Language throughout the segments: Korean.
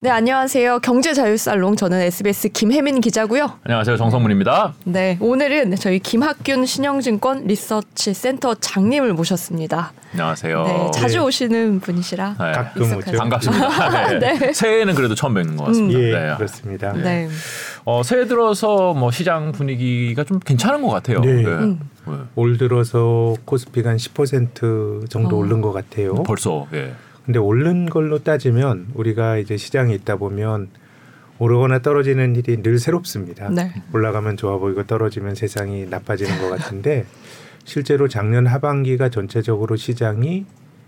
네, 안녕하세요. 경제자율살롱 저는 SBS 김혜민 기자고요. 안녕하세요. 정성문입니다. 네, 오늘은 저희 김학균 신영증권 리서치 센터 장님을 모셨습니다. 안녕하세요. 네, 자주 오시는 분이시라 네. 가끔. 오죠. 반갑습니다. 네. 네. 새해에는 그래도 처음 뵙는 것 같습니다. 예, 네. 그렇습니다. 네. 어, 새해 들어서 뭐 시장 분위기가 좀 괜찮은 것 같아요. 네. 음. 네. 올 들어서 코스피가 한10% 정도 어. 오른 것 같아요. 벌써 예. 근데 오른 걸로 따지면 우리가 이제 시장에 있다 보면 오르거나 떨어지는 일이 늘 새롭습니다. 네. 올라가면 좋아 보이고 떨어지면 세상이 나빠지는 것 같은데 실제로 작년 하반기가 전체적으로 시장이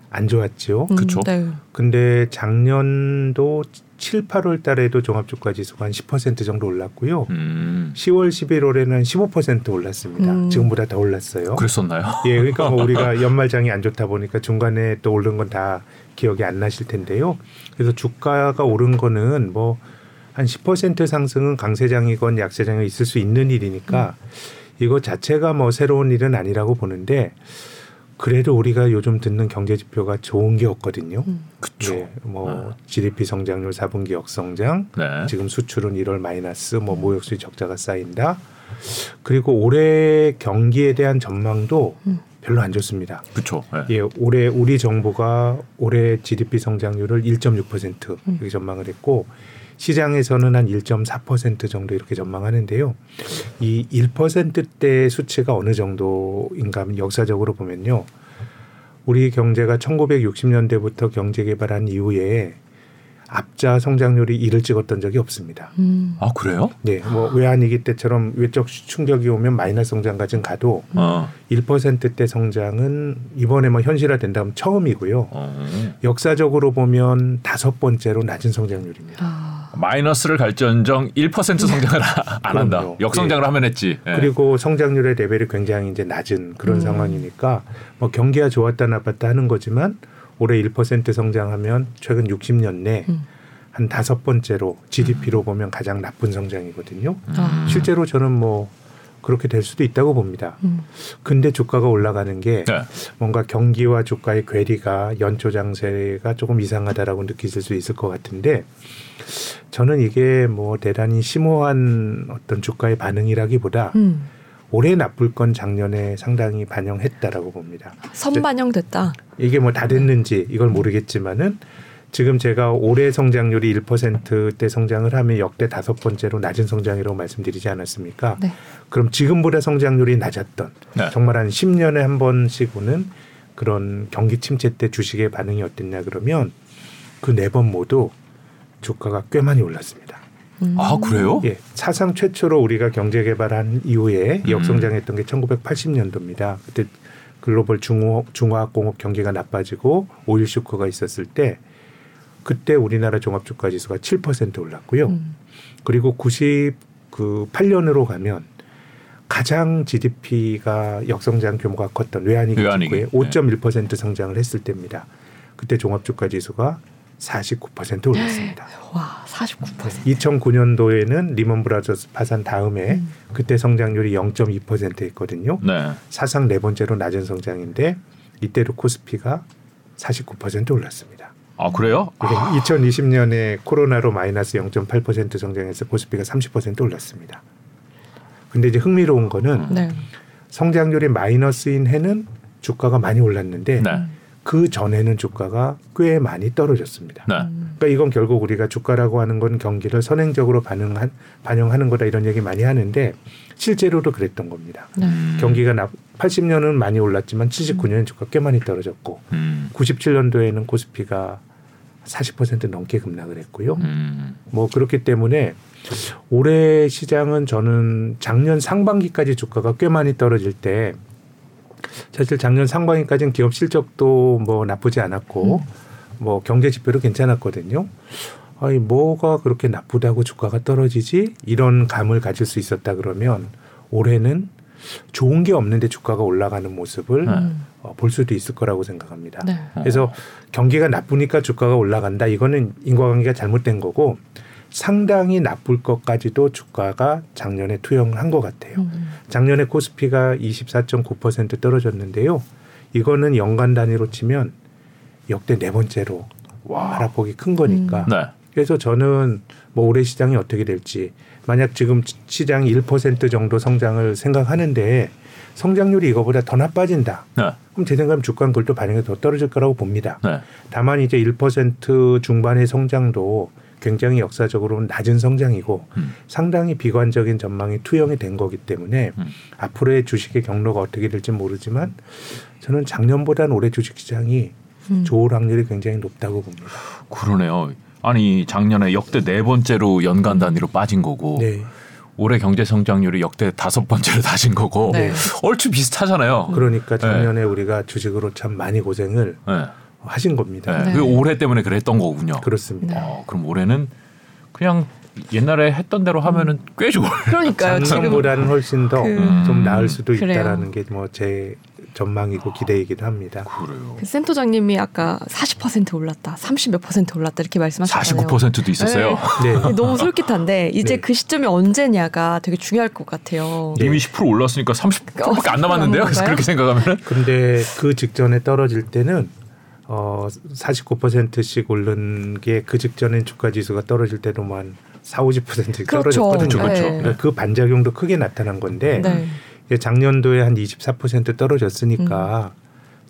안 좋았죠. 음, 그쵸. 네. 근데 작년도 7, 8월 달에도 종합주가 지수가 한 10% 정도 올랐고요. 음. 10월, 11월에는 15% 올랐습니다. 음. 지금보다 더 올랐어요. 그랬었나요? 예, 그러니까 뭐 우리가 연말장이 안 좋다 보니까 중간에 또 오른 건 다 기억이 안 나실 텐데요. 그래서 주가가 오른 거는 뭐 한 10% 상승은 강세장이건 약세장이 있을 수 있는 일이니까 이거 자체가 뭐 새로운 일은 아니라고 보는데 그래도 우리가 요즘 듣는 경제 지표가 좋은 게 없거든요. 음. 그쵸. 예, 뭐 아. GDP 성장률 4분기 역성장, 네. 지금 수출은 1월 마이너스, 뭐 무역 수지 적자가 쌓인다. 그리고 올해 경기에 대한 전망도 음. 별로 안 좋습니다. 그쵸. 예. 예, 올해 우리 정부가 올해 GDP 성장률을 1.6% 음. 이렇게 전망을 했고 시장에서는 한 1.4% 정도 이렇게 전망하는데요. 이 1%대 수치가 어느 정도인가 하면 역사적으로 보면요. 우리 경제가 1960년대부터 경제 개발한 이후에 앞자 성장률이 이를 찍었던 적이 없습니다. 음. 아 그래요? 네, 뭐 외환위기 때처럼 외적 충격이 오면 마이너스 성장까지는 가도 어. 1%대 성장은 이번에 뭐 현실화된다면 처음이고요. 어. 역사적으로 보면 다섯 번째로 낮은 성장률입니다. 아. 마이너스를 갈지언정 1% 성장을 안 한다. 그럼요. 역성장을 하면 했지. 예. 그리고 성장률의 레벨이 굉장히 이제 낮은 그런 음. 상황이니까 뭐 경기가 좋았다 나빴다 하는 거지만 올해 1% 성장하면 최근 60년 내 음. 한 다섯 번째로 GDP로 보면 가장 나쁜 성장이거든요. 아. 실제로 저는 뭐 그렇게 될 수도 있다고 봅니다. 음. 근데 주가가 올라가는 게 네. 뭔가 경기와 주가의 괴리가 연초 장세가 조금 이상하다라고 느끼실 수 있을 것 같은데 저는 이게 뭐 대단히 심오한 어떤 주가의 반응이라기보다 음. 올해 나쁠 건 작년에 상당히 반영했다라고 봅니다. 선반영됐다. 이게 뭐 다 됐는지 이걸 모르겠지만은 지금 제가 올해 성장률이 1%대 성장을 하면 역대 다섯 번째로 낮은 성장이라고 말씀드리지 않았습니까? 네. 그럼 지금보다 성장률이 낮았던 네. 정말 한 10년에 한 번씩 오는 그런 경기 침체 때 주식의 반응이 어땠냐 그러면 그 네 번 모두 주가가 꽤 많이 올랐습니다. 음. 아 그래요? 예, 사상 최초로 우리가 경제 개발한 이후에 음. 역성장했던 게 1980년도입니다. 그때 글로벌 중화, 중화학공업 경기가 나빠지고 오일 쇼크가 있었을 때 그때 우리나라 종합주가 지수가 7% 올랐고요. 음. 그리고 98년으로 가면 가장 GDP가 역성장 규모가 컸던 외환위기 외환위기. 직후에 5.1% 성장을 했을 때입니다. 그때 종합주가 지수가 49% 올랐습니다. 와, 49%. 2009년도에는 리먼 브라더스 파산 다음에 음. 그때 성장률이 0.2%였거든요. 네. 사상 네 번째로 낮은 성장인데 이때로 코스피가 49% 올랐습니다. 아 그래요? 그러니까 2020년에 코로나로 마이너스 0.8% 성장해서 코스피가 30% 올랐습니다. 근데 이제 흥미로운 거는 네. 성장률이 마이너스인 해는 주가가 많이 올랐는데 네. 그 전에는 주가가 꽤 많이 떨어졌습니다. 네. 음. 그러니까 이건 결국 우리가 주가라고 하는 건 경기를 선행적으로 반응한 반영하는 거다 이런 얘기 많이 하는데 실제로도 그랬던 겁니다. 네. 음. 경기가 나 80년은 많이 올랐지만 79년에 주가 꽤 많이 떨어졌고 음. 97년도에는 코스피가 40% 넘게 급락을 했고요. 음. 뭐 그렇기 때문에 올해 시장은 저는 작년 상반기까지 주가가 꽤 많이 떨어질 때 사실 작년 상반기까지는 기업 실적도 뭐 나쁘지 않았고 뭐 경제 지표도 괜찮았거든요. 아니 뭐가 그렇게 나쁘다고 주가가 떨어지지 이런 감을 가질 수 있었다 그러면 올해는 좋은 게 없는데 주가가 올라가는 모습을 네. 음. 어, 볼 수도 있을 거라고 생각합니다. 네. 그래서 경기가 나쁘니까 주가가 올라간다. 이거는 인과관계가 잘못된 거고 상당히 나쁠 것까지도 주가가 작년에 투영한 것 같아요. 음. 작년에 코스피가 24.9% 떨어졌는데요. 이거는 연간 단위로 치면 역대 네 번째로 와. 하락폭이 큰 거니까 음. 네. 그래서 저는 뭐 올해 시장이 어떻게 될지 만약 지금 시장이 1% 정도 성장을 생각하는데 성장률이 이거보다 더 나빠진다. 네. 그럼 제 생각엔 주가는 그걸 또 반영이 더 떨어질 거라고 봅니다. 네. 다만 이제 1% 중반의 성장도 굉장히 역사적으로 낮은 성장이고 음. 상당히 비관적인 전망이 투영이 된 거기 때문에 음. 앞으로의 주식의 경로가 어떻게 될지 모르지만 저는 작년보다는 올해 주식 시장이 음. 좋을 확률이 굉장히 높다고 봅니다. 그러네요. 아니 작년에 역대 네 번째로 연간 단위로 빠진 거고 네. 올해 경제 성장률이 역대 다섯 번째로 다진 거고 네. 얼추 비슷하잖아요. 그러니까 작년에 우리가 주식으로 참 많이 고생을 네. 하신 겁니다. 네. 네. 그 올해 때문에 그랬던 거군요. 그렇습니다. 네. 어, 그럼 올해는 그냥 옛날에 했던 대로 하면은 꽤 좋을. 그러니까요. 작년보다는 훨씬 더좀 그- 나을 수도 그래요. 있다라는 게 뭐 제 전망이고 기대이기도 합니다. 그래요. 그 센터장님이 아까 40% 올랐다, 30 몇 퍼센트 올랐다 이렇게 말씀하셨잖아요. 49%도 있었어요. 네. 너무 솔깃한데 이제 네. 그 시점이 언제냐가 되게 중요할 것 같아요. 네. 이미 10% 올랐으니까 30%밖에 안 남았는데요. 그래서 그렇게 생각하면은 근데 그 직전에 떨어질 때는 어 49%씩 오른 게 그 직전엔 주가 지수가 떨어질 때도 뭐한 4, 50%씩 그렇죠. 떨어졌거든요. 그렇죠. 네. 그러니까 그 반작용도 크게 나타난 건데 네. 작년도에 한 24% 떨어졌으니까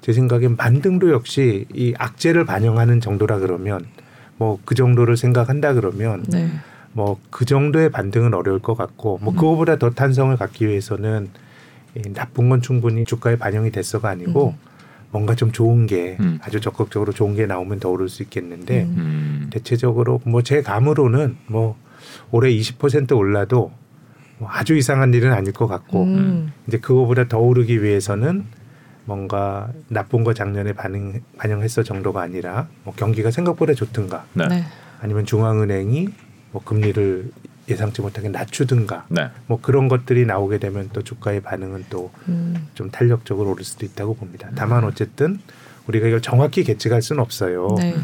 제 생각엔 반등도 역시 이 악재를 반영하는 정도라 그러면 뭐 그 정도를 생각한다 그러면 네. 뭐그 정도의 반등은 어려울 것 같고 뭐 그거보다 더 탄성을 갖기 위해서는 이 나쁜 건 충분히 주가에 반영이 됐어가 아니고 뭔가 좀 좋은 게 음. 아주 적극적으로 좋은 게 나오면 더 오를 수 있겠는데 음. 음. 대체적으로 뭐 제 감으로는 뭐 올해 20% 올라도 뭐 아주 이상한 일은 아닐 것 같고 음. 이제 그거보다 더 오르기 위해서는 뭔가 나쁜 거 작년에 반응 반영했어 정도가 아니라 뭐 경기가 생각보다 좋든가 네. 네. 아니면 중앙은행이 뭐 금리를 예상치 못하게 낮추든가 네. 뭐 그런 것들이 나오게 되면 또 주가의 반응은 또좀 음. 탄력적으로 오를 수도 있다고 봅니다. 다만 어쨌든 우리가 이걸 정확히 계측할 수는 없어요. 네.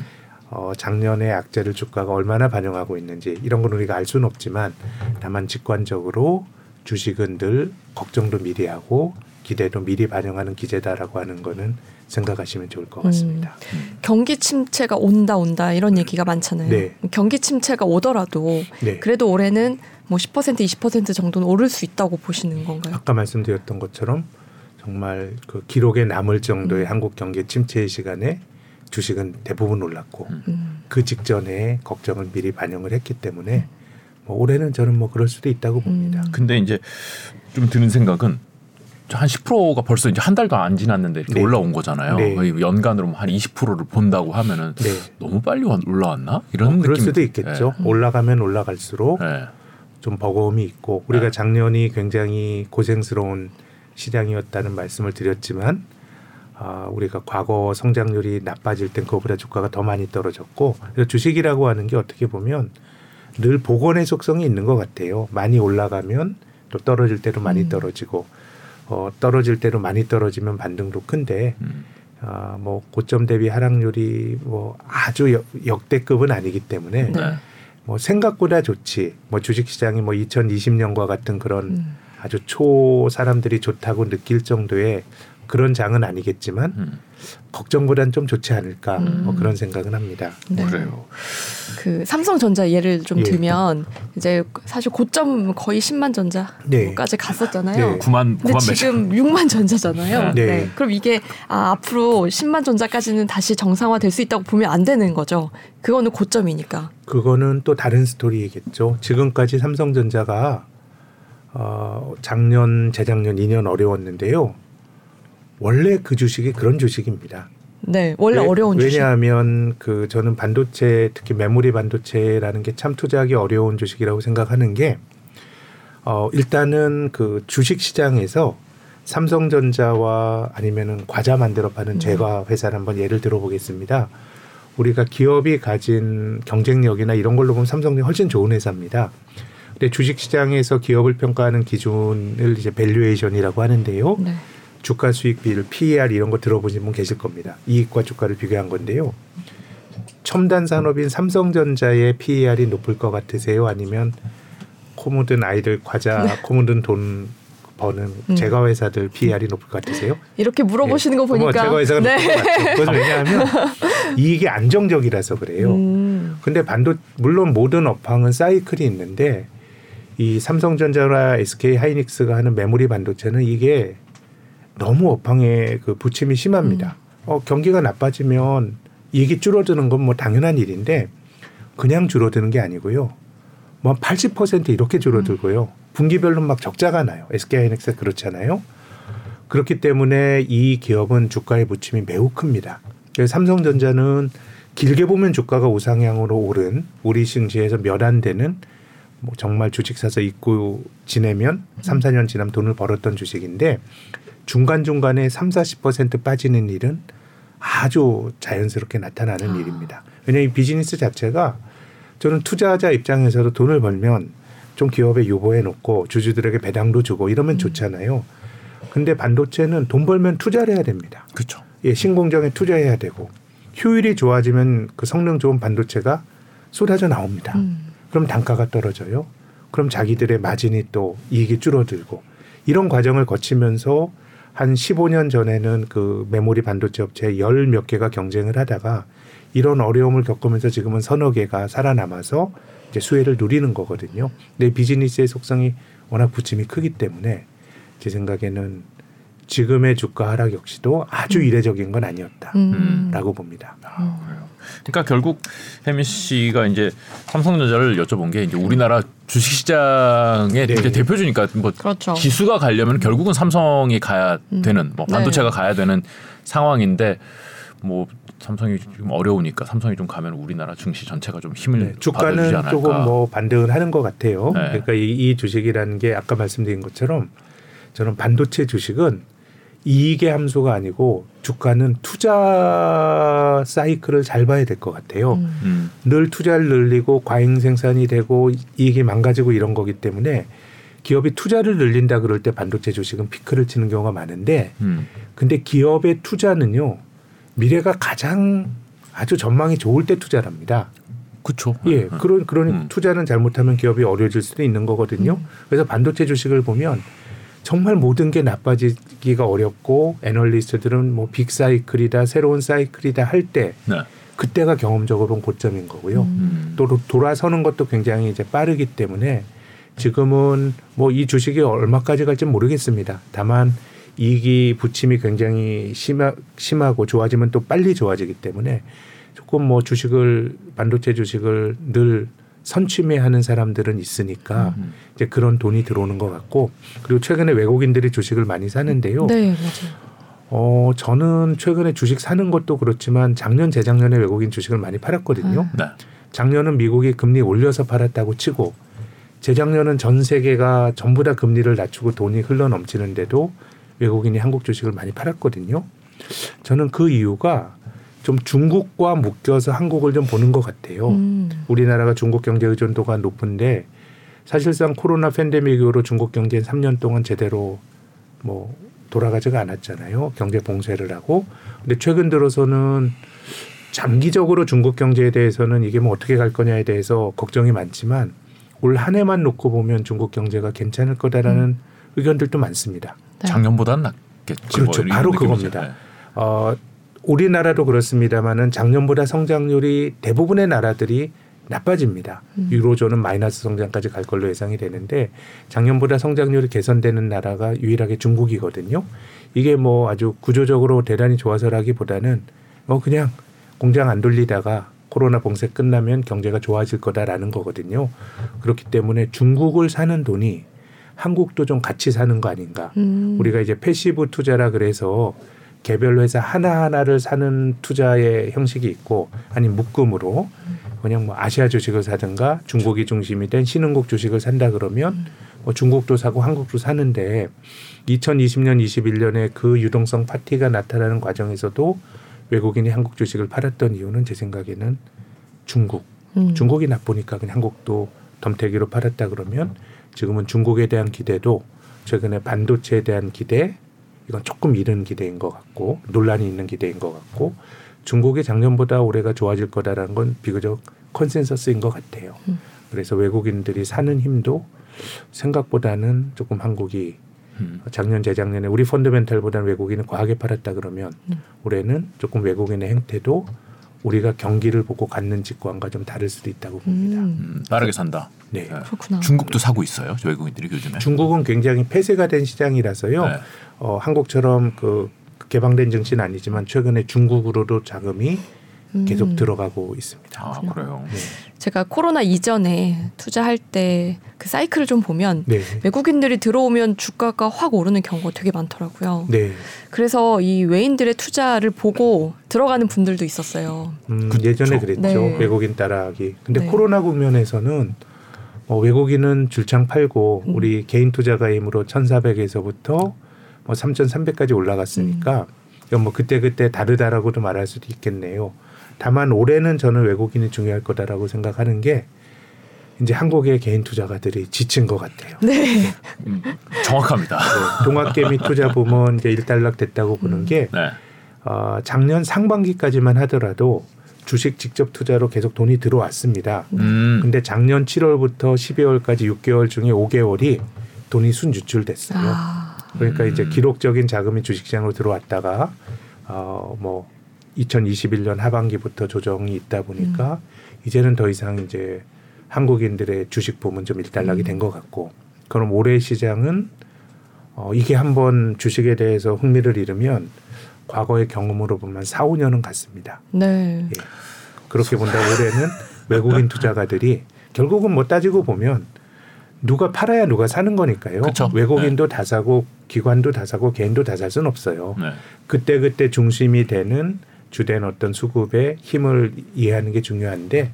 어, 작년의 악재를 주가가 얼마나 반영하고 있는지 이런 건 우리가 알 수는 없지만 다만 직관적으로 주식은 늘 걱정도 미리 하고 기대도 미리 반영하는 기제다라고 하는 거는 생각하시면 좋을 것 같습니다. 경기 침체가 온다 온다 이런 얘기가 많잖아요. 네. 경기 침체가 오더라도 네. 그래도 올해는 뭐 10% 20% 정도는 오를 수 있다고 보시는 건가요? 아까 말씀드렸던 것처럼 정말 그 기록에 남을 정도의 음. 한국 경제 침체의 시간에 주식은 대부분 올랐고 음. 음. 그 직전에 걱정을 미리 반영을 했기 때문에 뭐 올해는 저는 뭐 그럴 수도 있다고 봅니다. 음. 근데 이제 좀 드는 생각은 한 10%가 벌써 이제 한 달도 안 지났는데 이렇게 네. 올라온 거잖아요. 네. 거의 연간으로 한 20%를 본다고 하면은 네. 너무 빨리 와- 올라왔나? 이런 뭐 그럴 수도 있겠죠. 음. 올라가면 올라갈수록 네. 좀 버거움이 있고 우리가 네. 작년이 굉장히 고생스러운 시장이었다는 말씀을 드렸지만 아, 우리가 과거 성장률이 나빠질 땐 그거보다 주가가 더 많이 떨어졌고 그래서 주식이라고 하는 게 어떻게 보면 늘 복원의 속성이 있는 것 같아요. 많이 올라가면 또 떨어질 때도 많이 음. 떨어지고 어, 떨어질 때도 많이 떨어지면 반등도 큰데 음. 아, 뭐 고점 대비 하락률이 뭐 아주 역, 역대급은 아니기 때문에 네. 네. 뭐 생각보다 좋지. 뭐 주식 시장이 뭐 2020년과 같은 그런 음. 아주 초 사람들이 좋다고 느낄 정도의 그런 장은 아니겠지만 음. 걱정보단 좀 좋지 않을까 음. 뭐 그런 생각은 합니다. 네. 그래요. 그 삼성전자 예를 좀 예. 들면 이제 사실 고점 거의 10만 전자까지 네. 갔었잖아요. 네. 9만 근데 9만 매장. 지금 6만 전자잖아요. 네. 네. 그럼 이게 아, 앞으로 10만 전자까지는 다시 정상화 될 수 있다고 보면 안 되는 거죠. 그거는 고점이니까. 그거는 또 다른 스토리겠죠. 지금까지 삼성전자가 어, 작년, 재작년 2년 어려웠는데요. 원래 그 주식이 그런 주식입니다. 네. 원래 왜- 어려운 주식. 왜냐하면 그 저는 반도체 특히 메모리 반도체라는 게 참 투자하기 어려운 주식이라고 생각하는 게 어, 일단은 그 주식 시장에서 삼성전자와 아니면은 과자 만들어 파는 음. 제과 회사를 한번 예를 들어보겠습니다. 우리가 기업이 가진 경쟁력이나 이런 걸로 보면 삼성이 훨씬 좋은 회사입니다. 근데 주식 시장에서 기업을 평가하는 기준을 이제 valuation이라고 하는데요. 네. 주가 수익 비율, PER 이런 거 들어보신 분 계실 겁니다. 이익과 주가를 비교한 건데요. 첨단 산업인 삼성전자의 PER이 높을 것 같으세요? 아니면 코 묻은 아이들 과자, 코 묻은 돈 버는 음. 제가 회사들 PER이 높을 것 같으세요? 이렇게 물어보시는 거뭐 보니까 제가 회사가 네. 높을 것 같아요. 그것은 왜냐하면 이익이 안정적이라서 그래요. 음. 근데 반도 물론 모든 업황은 사이클이 있는데 이 삼성전자나 SK 하이닉스가 하는 메모리 반도체는 이게 너무 업황의 그 부침이 심합니다. 어, 경기가 나빠지면 이익이 줄어드는 건 뭐 당연한 일인데 그냥 줄어드는 게 아니고요. 뭐 80% 이렇게 줄어들고요. 분기별로 막 적자가 나요. SK 하이닉스 그렇잖아요. 그렇기 때문에 이 기업은 주가의 부침이 매우 큽니다. 삼성전자는 길게 보면 주가가 우상향으로 오른 우리 증시에서 몇안 되는 뭐 정말 주식 사서 잊고 지내면 삼, 사년 지나면 돈을 벌었던 주식인데 중간중간에 삼, 사십 퍼센트 빠지는 일은 아주 자연스럽게 나타나는 아. 일입니다. 왜냐하면 이 비즈니스 자체가 저는 투자자 입장에서도 돈을 벌면 좀 기업에 유보해 놓고 주주들에게 배당도 주고 이러면 좋잖아요. 근데 반도체는 돈 벌면 투자를 해야 됩니다. 그렇죠. 예, 신공정에 투자해야 되고 효율이 좋아지면 그 성능 좋은 반도체가 쏟아져 나옵니다. 음. 그럼 단가가 떨어져요. 그럼 자기들의 마진이 또 이익이 줄어들고 이런 과정을 거치면서 한 15년 전에는 그 메모리 반도체 업체 열 몇 개가 경쟁을 하다가 이런 어려움을 겪으면서 지금은 서너 개가 살아남아서 이제 수혜를 누리는 거거든요. 근데 비즈니스의 속성이 워낙 부침이 크기 때문에 제 생각에는 지금의 주가 하락 역시도 아주 이례적인 건 아니었다라고 음. 봅니다. 아, 그러니까 결국 혜민 씨가 이제 삼성전자를 여쭤본 게 이제 우리나라 주식시장의 네. 이제 대표주니까 뭐 그렇죠. 지수가 가려면 결국은 삼성이 가야 음. 되는 뭐 네. 반도체가 가야 되는 상황인데 뭐 삼성이 지금 어려우니까 삼성이 좀 가면 우리나라 증시 전체가 좀 힘을 네, 받아주지 주가는 않을까. 조금 뭐 반등을 하는 것 같아요. 네. 그러니까 이, 이 주식이라는 게 아까 말씀드린 것처럼 저는 반도체 주식은 이익의 함수가 아니고 주가는 투자 사이클을 잘 봐야 될 것 같아요. 음. 음. 늘 투자를 늘리고 과잉 생산이 되고 이익이 망가지고 이런 거기 때문에 기업이 투자를 늘린다 그럴 때 반도체 주식은 피크를 치는 경우가 많은데 음. 근데 기업의 투자는요 미래가 가장 아주 전망이 좋을 때 투자랍니다. 그렇죠. 예, 그런 그런 음. 투자는 잘못하면 기업이 어려워질 수도 있는 거거든요. 그래서 반도체 주식을 보면 정말 모든 게 나빠지기가 어렵고 애널리스트들은 뭐 빅사이클이다, 새로운 사이클이다 할때 네. 그때가 경험적으로는 고점인 거고요. 음. 또 도- 돌아서는 것도 굉장히 이제 빠르기 때문에 지금은 뭐 이 주식이 얼마까지 갈지 모르겠습니다. 다만 이익이 부침이 굉장히 심하, 심하고 좋아지면 또 빨리 좋아지기 때문에 조금 뭐 주식을 반도체 주식을 늘 선취매하는 사람들은 있으니까 음. 이제 그런 돈이 들어오는 것 같고 그리고 최근에 외국인들이 주식을 많이 사는데요. 네, 맞아요. 어 저는 최근에 주식 사는 것도 그렇지만 작년 재작년에 외국인 주식을 많이 팔았거든요. 아. 네. 작년은 미국이 금리 올려서 팔았다고 치고 재작년은 전 세계가 전부 다 금리를 낮추고 돈이 흘러 넘치는데도 외국인이 한국 주식을 많이 팔았거든요. 저는 그 이유가 좀 중국과 묶여서 한국을 좀 보는 것 같아요. 음. 우리나라가 중국 경제 의존도가 높은데 사실상 코로나 팬데믹 이후로 중국 경제는 3년 동안 제대로 뭐 돌아가지가 않았잖아요. 경제 봉쇄를 하고. 근데 최근 들어서는 장기적으로 중국 경제에 대해서는 이게 뭐 어떻게 갈 거냐에 대해서 걱정이 많지만 올 한 해만 놓고 보면 중국 경제가 괜찮을 거다라는 의견들도 많습니다. 네. 작년보다는 낫겠지. 그렇죠. 뭐 바로. 그겁니다. 네. 어, 우리나라도 그렇습니다만은 작년보다 성장률이 대부분의 나라들이 나빠집니다. 음. 유로존은 마이너스 성장까지 갈 걸로 예상이 되는데 작년보다 성장률이 개선되는 나라가 유일하게 중국이거든요. 이게 뭐 아주 구조적으로 대단히 좋아서라기보다는 뭐 그냥 공장 안 돌리다가 코로나 봉쇄 끝나면 경제가 좋아질 거다라는 거거든요. 그렇기 때문에 중국을 사는 돈이 한국도 좀 같이 사는 거 아닌가. 음. 우리가 이제 passive 투자라 그래서 개별 회사 하나하나를 사는 투자의 형식이 있고 아니 묶음으로 그냥 뭐 아시아 주식을 사든가 중국이 중심이 된 신흥국 주식을 산다 그러면 뭐 중국도 사고 한국도 사는데 2020년 21년에 그 유동성 파티가 나타나는 과정에서도 외국인이 한국 주식을 팔았던 이유는 제 생각에는 중국 음. 중국이 나쁘니까 그냥 한국도 덤태기로 팔았다 그러면 지금은 중국에 대한 기대도 최근에 반도체에 대한 기대 이건 조금 이른 기대인 것 같고 논란이 있는 기대인 것 같고 중국이 작년보다 올해가 좋아질 거다라는 건 비교적 consensus인 것 같아요. 음. 그래서 외국인들이 사는 힘도 생각보다는 조금 한국이 음. 작년 재작년에 우리 fundamental보다는 외국인은 과하게 팔았다 그러면 음. 올해는 조금 외국인의 행태도 우리가 경기를 보고 갖는 직관과 좀 다를 수도 있다고 봅니다. 음, 음, 빠르게 산다. 네. 네. 그렇구나. 중국도 사고 있어요. 외국인들이 요즘에. 중국은 굉장히 폐쇄가 된 시장이라서요. 네. 어, 한국처럼 그 개방된 증시는 아니지만 최근에 중국으로도 자금이 계속 음. 들어가고 있습니다. 아 그래요. 네. 제가 코로나 이전에 투자할 때 그 사이클을 좀 보면 네. 외국인들이 들어오면 주가가 확 오르는 경우가 되게 많더라고요. 네. 그래서 이 외인들의 투자를 보고 들어가는 분들도 있었어요. 음. 예전에 그랬죠. 네. 외국인 따라하기. 근데 네. 코로나 국면에서는 어, 외국인은 줄창 팔고 음. 우리 개인 투자가 힘으로 1,400에서부터 뭐 3,300까지 올라갔으니까 이건 뭐 그때 그때 다르다라고도 말할 수도 있겠네요. 다만 올해는 저는 외국인이 중요할 거다라고 생각하는 게 이제 한국의 개인 투자가들이 지친 것 같아요. 네. 음, 정확합니다. 네, 동학개미 투자 부문 이제 일단락 됐다고 보는 게 네. 어, 작년 상반기까지만 하더라도 주식 직접 투자로 계속 돈이 들어왔습니다. 음. 근데 작년 7월부터 12월까지 6개월 중에 5개월이 돈이 순유출됐어요. 아, 그러니까 음. 이제 기록적인 자금이 주식시장으로 들어왔다가 어 뭐 2021년 하반기부터 조정이 있다 보니까 음. 이제는 더 이상 이제 한국인들의 주식 부문 좀 일단락이 음. 된것 같고 그럼 올해 시장은 어 이게 한번 주식에 대해서 흥미를 잃으면 과거의 경험으로 보면 4, 5년은 갔습니다. 네. 예. 그렇게 본다 올해는 외국인 투자가들이 결국은 뭐 따지고 보면 누가 팔아야 누가 사는 거니까요. 그쵸. 외국인도 다 사고 기관도 다 사고 개인도 다 살 수는 없어요. 네. 그때 그때 중심이 되는 주된 어떤 수급의 힘을 이해하는 게 중요한데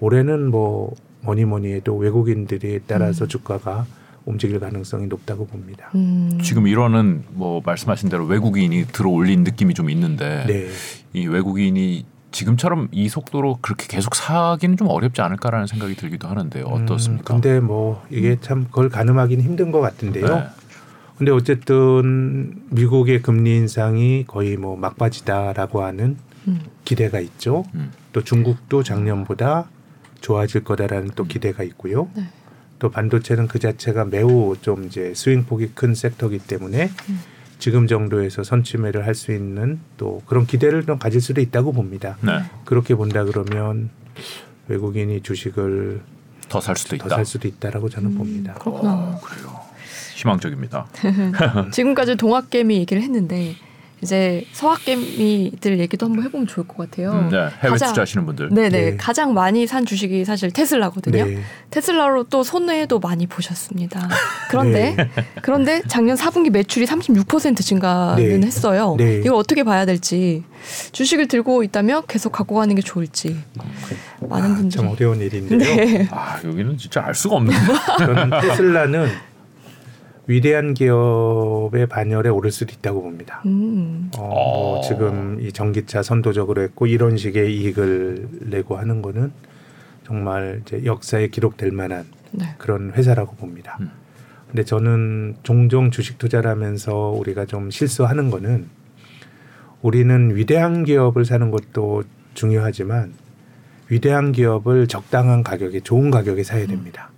올해는 뭐 뭐니 뭐니 해도 외국인들이 따라서 음. 주가가 움직일 가능성이 높다고 봅니다. 음. 지금 이러는 뭐 말씀하신 대로 외국인이 들어올린 느낌이 좀 있는데 네. 이 외국인이 지금처럼 이 속도로 그렇게 계속 사기는 좀 어렵지 않을까라는 생각이 들기도 하는데요. 어떻습니까? 음, 근데 뭐 이게 참 그걸 가늠하기는 힘든 것 같은데요. 네. 근데 어쨌든 미국의 금리 인상이 거의 뭐 막바지다라고 하는 음. 기대가 있죠. 음. 또 중국도 작년보다 좋아질 거다라는 또 기대가 있고요. 네. 또 반도체는 그 자체가 매우 좀 이제 스윙폭이 큰 섹터이기 때문에 음. 지금 정도에서 선취매를 할 수 있는 또 그런 기대를 좀 가질 수도 있다고 봅니다. 네. 그렇게 본다 그러면 외국인이 주식을 더 살 수도 더 있다. 살 수도 있다라고 저는 음, 봅니다. 그렇구나. 희망적입니다. 지금까지 동학개미 얘기를 했는데 이제 서학개미들 얘기도 한번 해보면 좋을 것 같아요. 음, 네. 해외 가장- 투자하시는 분들. 네네 네. 가장 많이 산 주식이 사실 테슬라거든요. 네. 테슬라로 또 손해도 많이 보셨습니다. 그런데 네. 그런데 작년 4분기 매출이 36% 증가는 네. 했어요. 네. 이걸 어떻게 봐야 될지 주식을 들고 있다면 계속 갖고 가는 게 좋을지 많은 아, 분들이 참 어려운 일인데요. 네. 아 여기는 진짜 알 수가 없는데. 저는 테슬라는 위대한 기업의 반열에 오를 수도 있다고 봅니다. 음. 어, 뭐 어. 지금 이 전기차 선도적으로 했고 이런 식의 이익을 내고 하는 거는 정말 이제 역사에 기록될 만한 네. 그런 회사라고 봅니다. 음. 근데 저는 종종 주식 투자를 하면서 우리가 좀 실수하는 거는 우리는 위대한 기업을 사는 것도 중요하지만 위대한 기업을 적당한 가격에 좋은 가격에 사야 됩니다.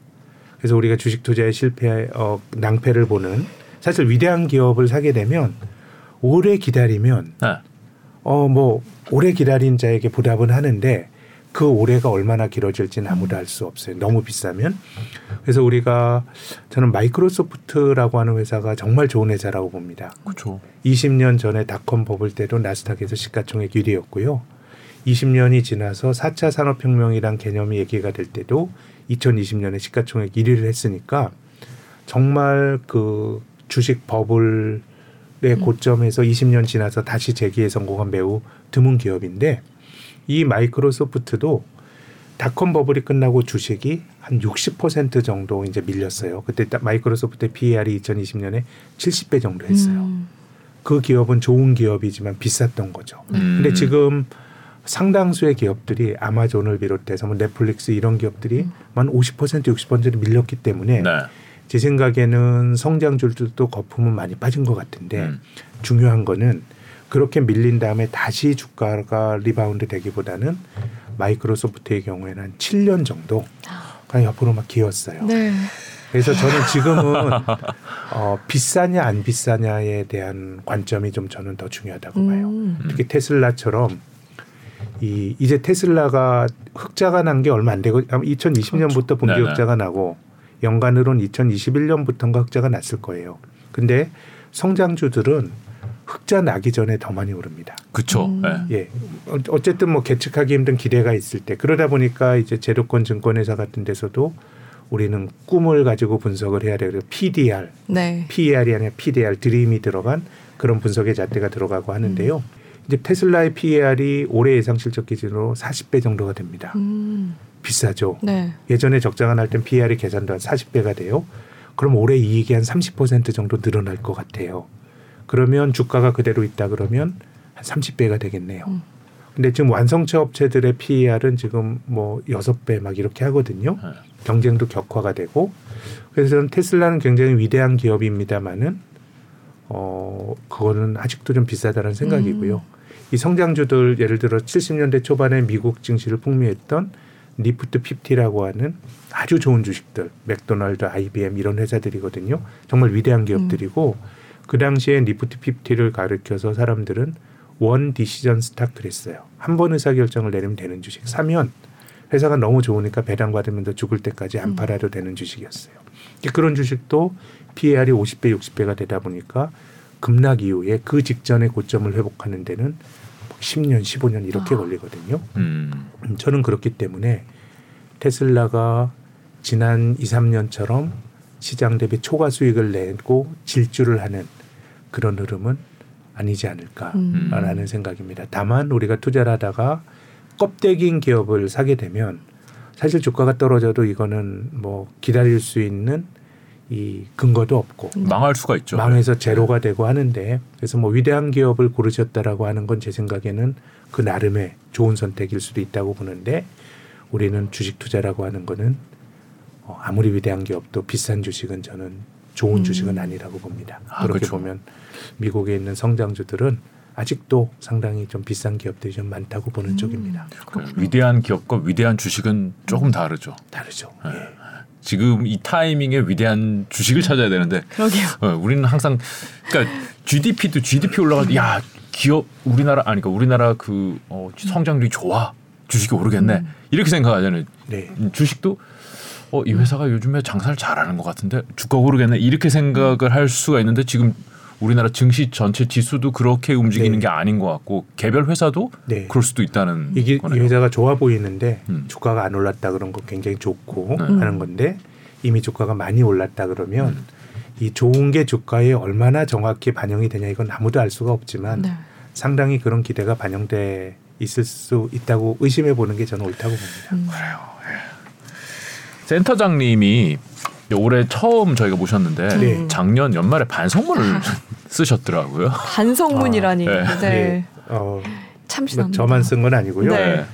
그래서 우리가 주식 투자에 실패 어, 낭패를 보는 사실 위대한 기업을 사게 되면 오래 기다리면 네. 어뭐 오래 기다린 자에게 보답은 하는데 그 올해가 얼마나 길어질지는 아무도 알 수 없어요. 너무 비싸면. 그래서 우리가 저는 마이크로소프트라고 하는 회사가 정말 좋은 회사라고 봅니다. 그렇죠. 20년 전에 닷컴 버블 때도 나스닥에서 시가총액 1위였고요. 20년이 지나서 4차 산업혁명이란 개념이 얘기가 될 때도 2020년에 시가총액 1위를 했으니까 정말 그 주식 버블의 고점에서 20년 지나서 다시 재기에 성공한 매우 드문 기업인데 이 마이크로소프트도 닷컴 버블이 끝나고 주식이 한 60% 정도 이제 밀렸어요. 그때 딱 마이크로소프트의 PER이 2020년에 70배 정도 했어요. 음. 그 기업은 좋은 기업이지만 비쌌던 거죠. 음. 근데 지금 상당수의 기업들이 아마존을 비롯해서 뭐 넷플릭스 이런 기업들이 한 50% 60% 밀렸기 때문에 네. 제 생각에는 성장률도 거품은 많이 빠진 것 같은데 음. 중요한 거는 그렇게 밀린 다음에 다시 주가가 rebound 되기보다는 마이크로소프트의 경우에는 한 7년 정도 그냥 옆으로 막 기었어요. 네. 그래서 저는 지금은 어, 비싸냐 안 비싸냐에 대한 관점이 좀 저는 더 중요하다고 봐요. 음. 특히 테슬라처럼 이 이제 테슬라가 흑자가 난 게 얼마 안 되고 2020년부터 분기 네네. 흑자가 나고 연간으로는 2021년부터인가 흑자가 났을 거예요. 근데 성장주들은 흑자 나기 전에 더 많이 오릅니다. 그쵸. 음. 예. 예. 어- 어쨌든 뭐 계측하기 힘든 기대가 있을 때 그러다 보니까 이제 제도권 증권회사 같은 데서도 우리는 꿈을 가지고 분석을 해야 돼요. PDR, 네. PER이 아니라 PDR 드림이 들어간 그런 분석의 잣대가 들어가고 하는데요. 이제 테슬라의 PER이 올해 예상 실적 기준으로 40배 정도가 됩니다. 음. 비싸죠. 네. 예전에 적자가 날 땐 PER이 계산도 한 40배가 돼요. 그럼 올해 이익이 한 30% 정도 늘어날 것 같아요. 그러면 주가가 그대로 있다 그러면 한 30배가 되겠네요. 음. 근데 지금 완성차 업체들의 PER은 지금 뭐 여섯 배 막 이렇게 하거든요. 네. 경쟁도 격화가 되고 그래서 저는 테슬라는 굉장히 위대한 기업입니다만은 어 그거는 아직도 좀 비싸다는 생각이고요. 음. 이 성장주들 예를 들어 70년대 초반에 미국 증시를 풍미했던 Nifty 50라고 하는 아주 좋은 주식들, 맥도날드, IBM 이런 회사들이거든요. 정말 위대한 기업들이고 그 당시에 Nifty 50를 가르켜서 사람들은 one decision stock 그랬어요. 한 번 의사 결정을 내리면 되는 주식 사면 회사가 너무 좋으니까 배당 받으면서 죽을 때까지 안 음. 팔아도 되는 주식이었어요. 그런 주식도 PER이 50배, 60배가 되다 보니까 급락 이후에 그 직전의 고점을 회복하는 데는 10년, 15년 이렇게 아. 걸리거든요. 음. 음, 저는 그렇기 때문에 테슬라가 지난 2, 3년처럼 시장 대비 초과 수익을 내고 질주를 하는 그런 흐름은 아니지 않을까라는 음. 생각입니다. 다만 우리가 투자를 하다가 껍데기인 기업을 사게 되면 사실 주가가 떨어져도 이거는 뭐 기다릴 수 있는 이 근거도 없고 망할 수가 있죠. 망해서 제로가 되고 하는데 그래서 뭐 위대한 기업을 고르셨다라고 하는 건 제 생각에는 그 나름의 좋은 선택일 수도 있다고 보는데 우리는 주식 투자라고 하는 거는 어, 아무리 위대한 기업도 비싼 주식은 저는 좋은 음. 주식은 아니라고 봅니다. 아, 그렇게 그렇죠. 보면 미국에 있는 성장주들은 아직도 상당히 좀 비싼 기업들이 좀 많다고 보는 음. 쪽입니다. 그 위대한 기업과 위대한 주식은 조금 다르죠. 다르죠. 네. 예. 지금 이 타이밍에 위대한 주식을 찾아야 되는데 그러게요. 어, 우리는 항상 그러니까 GDP도 GDP 올라가도 야 기업 우리나라 아니 그러니까 우리나라 그 어, 성장률이 좋아 주식이 오르겠네 음. 이렇게 생각하잖아요. 네. 음, 주식도 어, 이 회사가 요즘에 장사를 잘하는 것 같은데 주가 오르겠네 이렇게 생각을 할 수가 있는데 지금 우리나라 증시 전체 지수도 그렇게 움직이는 네. 게 아닌 것 같고 개별 회사도 네. 그럴 수도 있다는 이게 이 거네요. 회사가 좋아 보이는데 음. 주가가 안 올랐다 그런 거 굉장히 좋고 네. 하는 건데 이미 주가가 많이 올랐다 그러면 음. 이 좋은 게 주가에 얼마나 정확히 반영이 되냐 이건 아무도 알 수가 없지만 네. 상당히 그런 기대가 반영돼 있을 수 있다고 의심해 보는 게 저는 옳다고 봅니다. 음. 센터장님이 올해 처음 저희가 모셨는데 네. 작년 연말에 반성문을 쓰셨더라고요. 반성문이라니. 아, 네. 네. 네. 어, 뭐 참신합니다. 저만 쓴 건 아니고요. 네.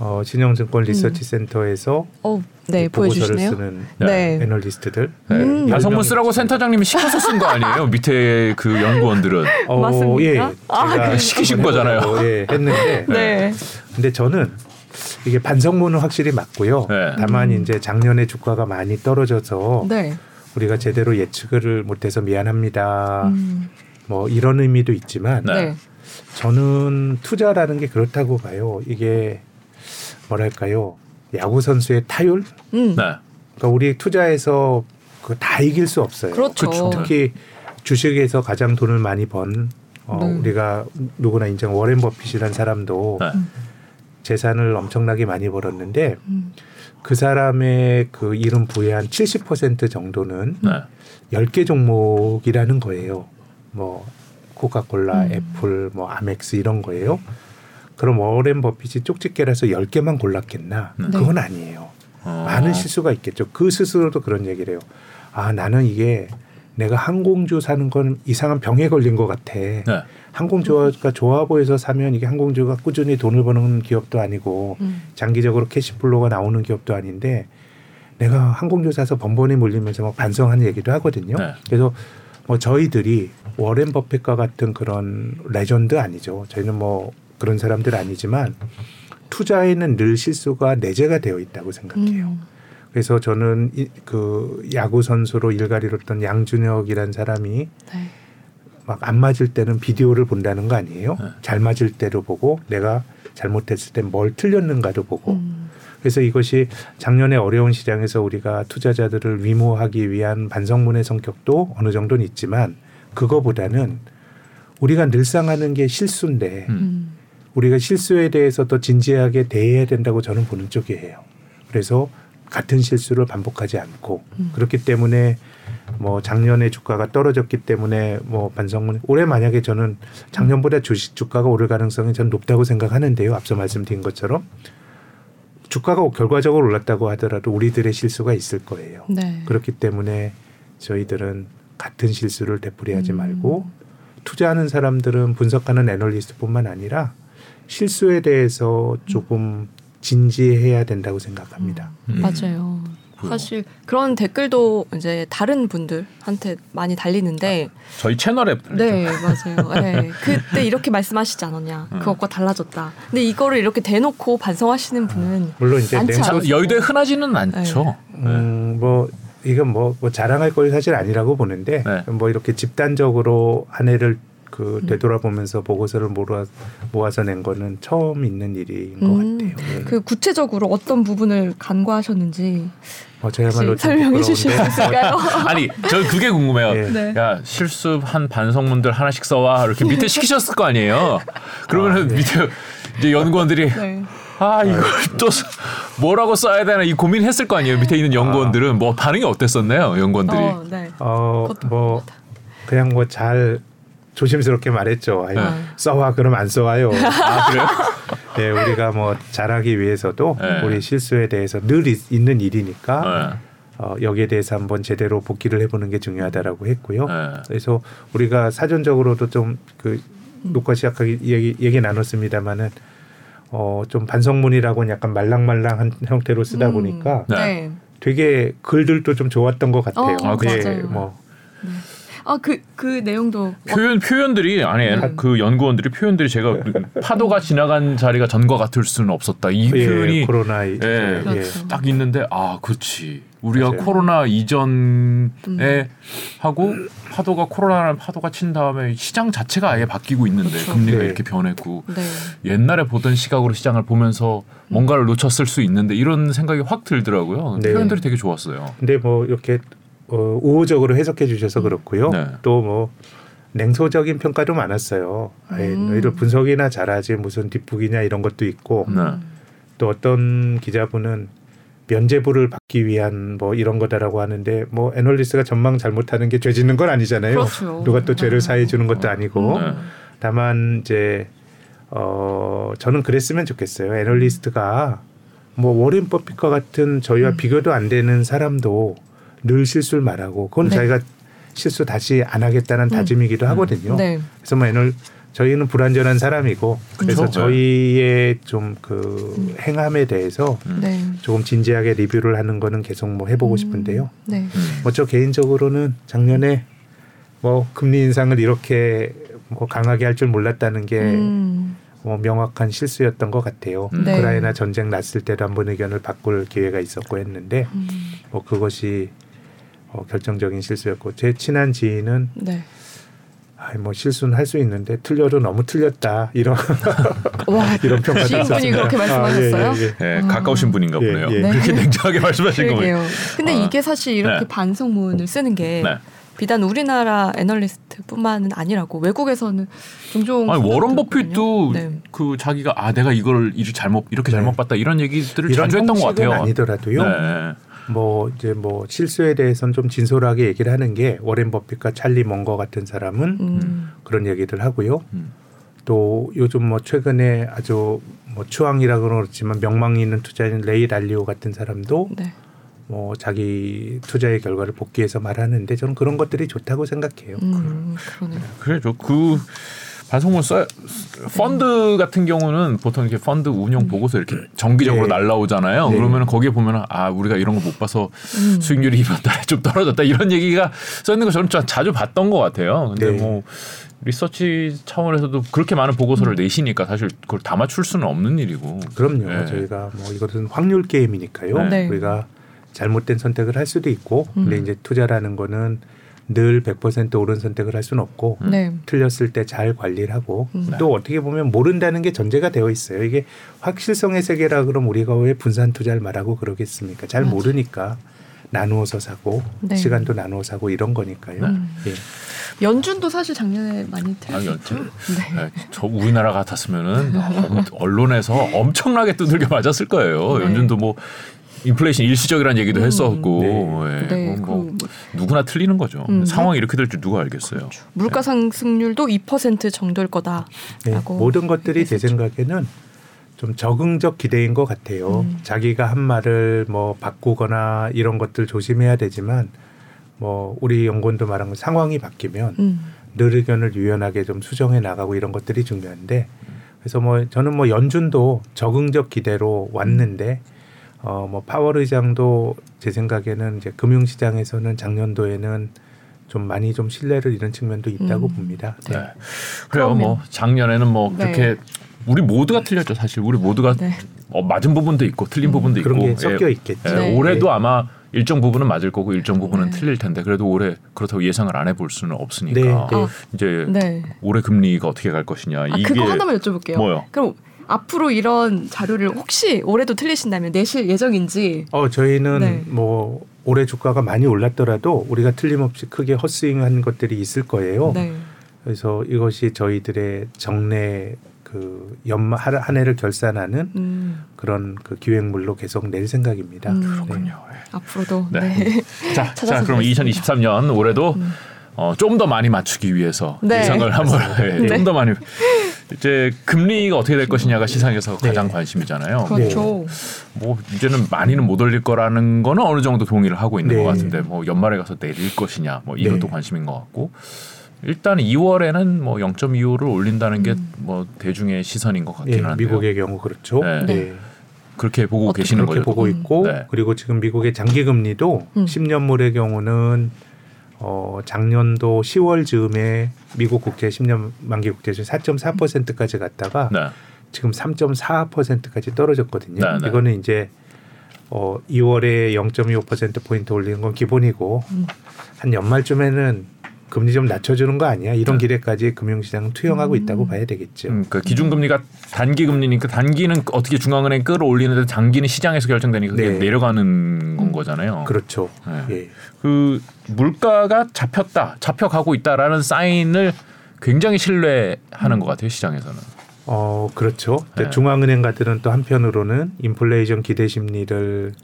어, 진영증권 리서치 센터에서 어, 네이 보고서를 보여주시네요. 쓰는 네. 애널리스트들 네. 음. 반성문 명 쓰라고 센터장님이 시켜서 쓴 거 아니에요? 밑에 그 연구원들은 어, 맞습니까? 예, 아, 제가 그- 시키신 거잖아요. 해보려고, 예, 했는데 네. 근데 저는 이게 반성문은 확실히 맞고요. 네. 다만 음. 이제 작년에 주가가 많이 떨어져서 네. 우리가 제대로 예측을 못해서 미안합니다. 음. 뭐 이런 의미도 있지만 네. 네. 저는 투자라는 게 그렇다고 봐요. 이게 뭐랄까요? 야구 선수의 타율? 음. 네. 그러니까 우리 투자해서 그다 이길 수 없어요. 그렇죠. 그렇죠. 특히 주식에서 가장 돈을 많이 번 어, 네. 우리가 누구나 인정 워렌 버핏이라는 사람도 네. 재산을 엄청나게 많이 벌었는데 음. 그 사람의 그 이름 부의 한 70% 정도는 네. 10개 종목이라는 거예요. 뭐 코카콜라, 음. 애플, 뭐 아멕스 이런 거예요. 그럼 워렌 버핏이 쪽집게라서 10개만 골랐겠나? 네. 그건 아니에요. 어. 많은 실수가 있겠죠. 그 스스로도 그런 얘기를 해요. 아, 나는 이게 내가 항공주 사는 건 이상한 병에 걸린 것 같아. 네. 항공주가 좋아 보여서 사면 이게 항공주가 꾸준히 돈을 버는 기업도 아니고 음. 장기적으로 cash flow가 나오는 기업도 아닌데 내가 항공주 사서 번번이 몰리면서 막 반성하는 얘기도 하거든요. 네. 그래서 뭐 저희들이 워렌 버핏과 같은 그런 레전드 아니죠. 저희는 뭐 그런 사람들 아니지만 투자에는 늘 실수가 내재가 되어 있다고 생각해요. 음. 그래서 저는 이, 그 야구 선수로 일가리로 했던 양준혁이라는 사람이 네. 막 안 맞을 때는 비디오를 본다는 거 아니에요? 네. 잘 맞을 때로 보고 내가 잘못했을 때 뭘 틀렸는가도 보고 음. 그래서 이것이 작년에 어려운 시장에서 우리가 투자자들을 위모하기 위한 반성문의 성격도 어느 정도는 있지만 그거보다는 우리가 늘상 하는 게 실수인데 음. 음. 우리가 실수에 대해서 더 진지하게 대해야 된다고 저는 보는 쪽이에요. 그래서 같은 실수를 반복하지 않고 음. 그렇기 때문에 뭐 작년에 주가가 떨어졌기 때문에 뭐 반성문 올해 만약에 저는 작년보다 주식 주가가 오를 가능성이 전 높다고 생각하는데요. 앞서 말씀드린 것처럼 주가가 결과적으로 올랐다고 하더라도 우리들의 실수가 있을 거예요. 네. 그렇기 때문에 저희들은 같은 실수를 되풀이하지 음. 말고 투자하는 사람들은 분석하는 애널리스트뿐만 아니라 실수에 대해서 조금 진지해야 된다고 생각합니다. 음. 맞아요. 사실 그런 댓글도 이제 다른 분들한테 많이 달리는데 저희 채널에 네 맞아요. 네. 그때 이렇게 말씀하시지 않았냐 음. 그것과 달라졌다. 근데 이거를 이렇게 대놓고 반성하시는 분은 물론 이제 냉소 여의도에 흔하지는 않죠. 음, 뭐 이건 뭐, 뭐 자랑할 거리 사실 아니라고 보는데 네. 뭐 이렇게 집단적으로 한 해를 그 음. 되돌아보면서 보고서를 모아, 모아서 낸 거는 처음 있는 일인 것 음. 같아요. 예. 그 구체적으로 어떤 부분을 간과하셨는지 뭐 저야말로 혹시 설명해 주실 수 부끄러운데 있을까요? 아니, 저 그게 궁금해요. 예. 네. 야 실수한 반성문들 하나씩 써와 이렇게 밑에 시키셨을 거 아니에요. 그러면은 아, 네. 밑에 이제 연구원들이 네. 아 이걸 또 써- 뭐라고 써야 되나 이 고민했을 거 아니에요. 밑에 있는 연구원들은 뭐 반응이 어땠었나요, 연구원들이? 어, 네. 어, 뭐. 그냥 뭐 잘 조심스럽게 말했죠. 아유, 네. 써와 그럼 안 써와요. 아 그래요? 네, 우리가 뭐 잘하기 위해서도 네. 우리 실수에 대해서 늘 있, 있는 일이니까 네. 어, 여기에 대해서 한번 제대로 복귀를 해보는 게 중요하다라고 했고요. 네. 그래서 우리가 사전적으로도 좀그 녹화 시작하기 얘기, 얘기 나눴습니다마는 어, 좀 반성문이라고는 약간 말랑말랑한 형태로 쓰다 음. 보니까 네. 네. 되게 글들도 좀 좋았던 것 같아요. 어, 아, 맞아요. 뭐 아그그 내용도 표현 표현들이 아니 네. 그 연구원들이 표현들이 제가 파도가 지나간 자리가 전과 같을 수는 없었다. 이 예, 표현이 코로나 이- 예. 그렇죠. 딱 있는데 아 그렇지 우리가 맞아요. 코로나 이전에 음. 하고 파도가 코로나라는 파도가 친 다음에 시장 자체가 아예 바뀌고 있는데 그렇죠. 금리가 네. 이렇게 변했고 네. 옛날에 보던 시각으로 시장을 보면서 뭔가를 놓쳤을 수 있는데 이런 생각이 확 들더라고요. 네. 표현들이 되게 좋았어요. 근데 뭐 이렇게 어, 우호적으로 해석해 주셔서 그렇고요. 네. 또뭐 냉소적인 평가도 많았어요. 아예 음. 너희들 분석이나 잘하지 무슨 뒷북이냐 이런 것도 있고 네. 또 어떤 기자분은 면제부를 받기 위한 뭐 이런 거다라고 하는데 뭐 애널리스트가 전망 잘못하는 게 죄 짓는 건 아니잖아요. 그렇죠. 누가 또 죄를 음. 사해 주는 것도 아니고 네. 다만 이제 어 저는 그랬으면 좋겠어요. 애널리스트가 뭐 워렌 버핏과 같은 저희와 음. 비교도 안 되는 사람도 늘 실수를 말하고 그건 네. 자기가 실수 다시 안 하겠다는 다짐이기도 하거든요. 네. 그래서 뭐 애널 저희는 불완전한 사람이고 그래서 그쵸. 저희의 좀 그 행함에 대해서 음. 네. 조금 진지하게 리뷰를 하는 거는 계속 뭐 해보고 음. 싶은데요. 네. 음. 뭐저 개인적으로는 작년에 뭐 금리 인상을 이렇게 뭐 강하게 할 줄 몰랐다는 게 음. 뭐 명확한 실수였던 것 같아요. 음. 네. 우크라이나 전쟁 났을 때도 한번 의견을 바꿀 기회가 있었고 했는데 음. 뭐 그것이 어, 결정적인 실수였고 제 친한 지인은 네. 아, 뭐 실수는 할 수 있는데 틀려도 너무 틀렸다 이런 와, 이런 평가도 지인분이. 그렇게 말씀하셨어요? 아, 예, 예, 예. 네, 아. 가까우신 분인가 예, 보네요. 예. 네. 그렇게 냉정하게 말씀하신 거예요. 근데 아. 이게 사실 이렇게 네. 반성문을 쓰는 게 네. 비단 우리나라 애널리스트뿐만은 아니라고 외국에서는 종종 아니 워런. 버핏도 네. 그 자기가 아 내가 이걸 잘못 이렇게 잘못 네. 봤다 이런 얘기들을 이런 자주 했던 것 같아요. 아니더라도요. 네. 뭐 이제 뭐 실수에 대해서는 좀 진솔하게 얘기를 하는 게 워렌 버핏과 찰리 몽거 같은 사람은 음. 그런 얘기들 하고요. 음. 또 요즘 뭐 최근에 아주 뭐 추앙이라고는 그렇지만 명망이 있는 투자인 레이 달리오 같은 사람도 네. 뭐 자기 투자의 결과를 복귀해서 말하는데 저는 그런 것들이 좋다고 생각해요. 음, 그러네요. 그래죠. 그 반성문 써 펀드 같은 경우는 보통 이렇게 펀드 운용 보고서 이렇게 정기적으로 네. 날라오잖아요. 네. 그러면 거기에 보면 아 우리가 이런 거 못 봐서 음. 수익률이 이번 달에 좀 떨어졌다 이런 얘기가 써 있는 거 저는 자- 자주 봤던 것 같아요. 근데 네. 뭐 리서치 차원에서도 그렇게 많은 보고서를 내시니까 사실 그걸 다 맞출 수는 없는 일이고. 그럼요. 네. 저희가 뭐 이것은 확률 게임이니까요. 네. 우리가 잘못된 선택을 할 수도 있고 근데 음. 이제 투자라는 거는 늘 100% 옳은 선택을 할 수는 없고 네. 틀렸을 때 잘 관리를 하고 음. 또 어떻게 보면 모른다는 게 전제가 되어 있어요. 이게 확실성의 세계라 그럼 우리가 왜 분산 투자를 말하고 그러겠습니까? 잘 맞아. 모르니까 나누어서 사고 네. 시간도 나누어 사고 이런 거니까요. 음. 예. 연준도 사실 작년에 많이 아, 틀렸죠. 연준. 네. 네, 저 우리나라 같았으면은 언론에서 엄청나게 두들겨 맞았을 거예요. 네. 연준도 뭐 인플레이션 일시적이라는 얘기도 음, 했었고 네. 예, 네, 뭐, 뭐그 뭐- 누구나 틀리는 거죠. 음. 상황이 이렇게 될 줄 누가 알겠어요. 물가 상승률도 2% 정도일 거다라고 네, 모든 것들이 제 얘기했었죠. 생각에는 좀 적응적 기대인 것 같아요. 음. 자기가 한 말을 뭐 바꾸거나 이런 것들 조심해야 되지만 뭐 우리 연구원도 말한 건 상황이 바뀌면 음. 늘 의견을 유연하게 좀 수정해 나가고 이런 것들이 중요한데 그래서 뭐 저는 뭐 연준도 적응적 기대로 왔는데 어 뭐 파월 의장도 제 생각에는 이제 금융시장에서는 작년도에는 좀 많이 좀 신뢰를 잃은 측면도 있다고 음. 봅니다. 네. 네. 그래요. 그러면- 뭐 작년에는 뭐 네. 그렇게 우리 모두가 틀렸죠. 사실 우리 모두가 네. 어, 맞은 부분도 있고 틀린 부분도 있고 그런 게 예, 섞여 있겠죠. 예, 네. 올해도 아마 일정 부분은 맞을 거고 일정 부분은 네. 틀릴 텐데 그래도 올해 그렇다고 예상을 안 해볼 수는 없으니까 네, 네. 아, 이제 네. 올해 금리가 어떻게 갈 것이냐 아, 이게 그거 하나만 여쭤볼게요. 뭐요? 그럼 앞으로 이런 자료를 혹시 올해도 틀리신다면 내실 예정인지 어 저희는 네. 뭐 올해 주가가 많이 올랐더라도 우리가 틀림없이 크게 헛스윙한 것들이 있을 거예요. 네. 그래서 이것이 저희들의 정례 그 연말 한- 한 해를 결산하는 음, 그런 그 기획물로 계속 낼 생각입니다. 음. 그렇군요. 앞으로도 네. 네. 자, 자 그럼 뵙겠습니다. 2023년 올해도 음. 어, 좀 더 많이 맞추기 위해서 네. 예상을 한번 예, 네. 좀더 많이 이제 금리가 어떻게 될 것이냐가 시장에서 네. 가장 관심이잖아요. 그렇죠. 뭐 이제는 많이는 못 올릴 거라는 거는 어느 정도 동의를 하고 있는 네. 것 같은데 뭐 연말에 가서 내릴 것이냐 뭐 이것도 네. 관심인 것 같고 일단 2월에는 뭐 0.25를 올린다는 게 음. 뭐 대중의 시선인 것 예, 같기는 한데요. 미국의 경우 그렇죠. 네. 네. 그렇게 보고 계시는 그렇게 거죠. 보고 음. 있고 네. 그리고 지금 미국의 장기 금리도 음. 10년물의 경우는 어 작년도 10월 즈음에 미국 국채 10년 만기 국채수 4.4%까지 갔다가 네. 지금 3.4%까지 떨어졌거든요. 네, 네. 이거는 이제 어 2월에 0.25% 포인트 올리는 건 기본이고 음. 한 연말쯤에는 금리 좀 낮춰주는 거 아니야? 이런 네. 기대까지 금융시장은 투영하고 음. 있다고 봐야 되겠죠. 음, 그 기준금리가 단기 금리니까 단기는 어떻게 중앙은행 끌어올리는데 단기는 시장에서 결정되니까 그게 네. 내려가는 건 거잖아요. 그렇죠. 네. 예. 그 물가가 잡혔다, 잡혀가고 있다라는 사인을 굉장히 신뢰하는 것 같아요 시장에서는. 어 그렇죠. 네. 중앙은행가들은 또 한편으로는 인플레이션 기대 심리를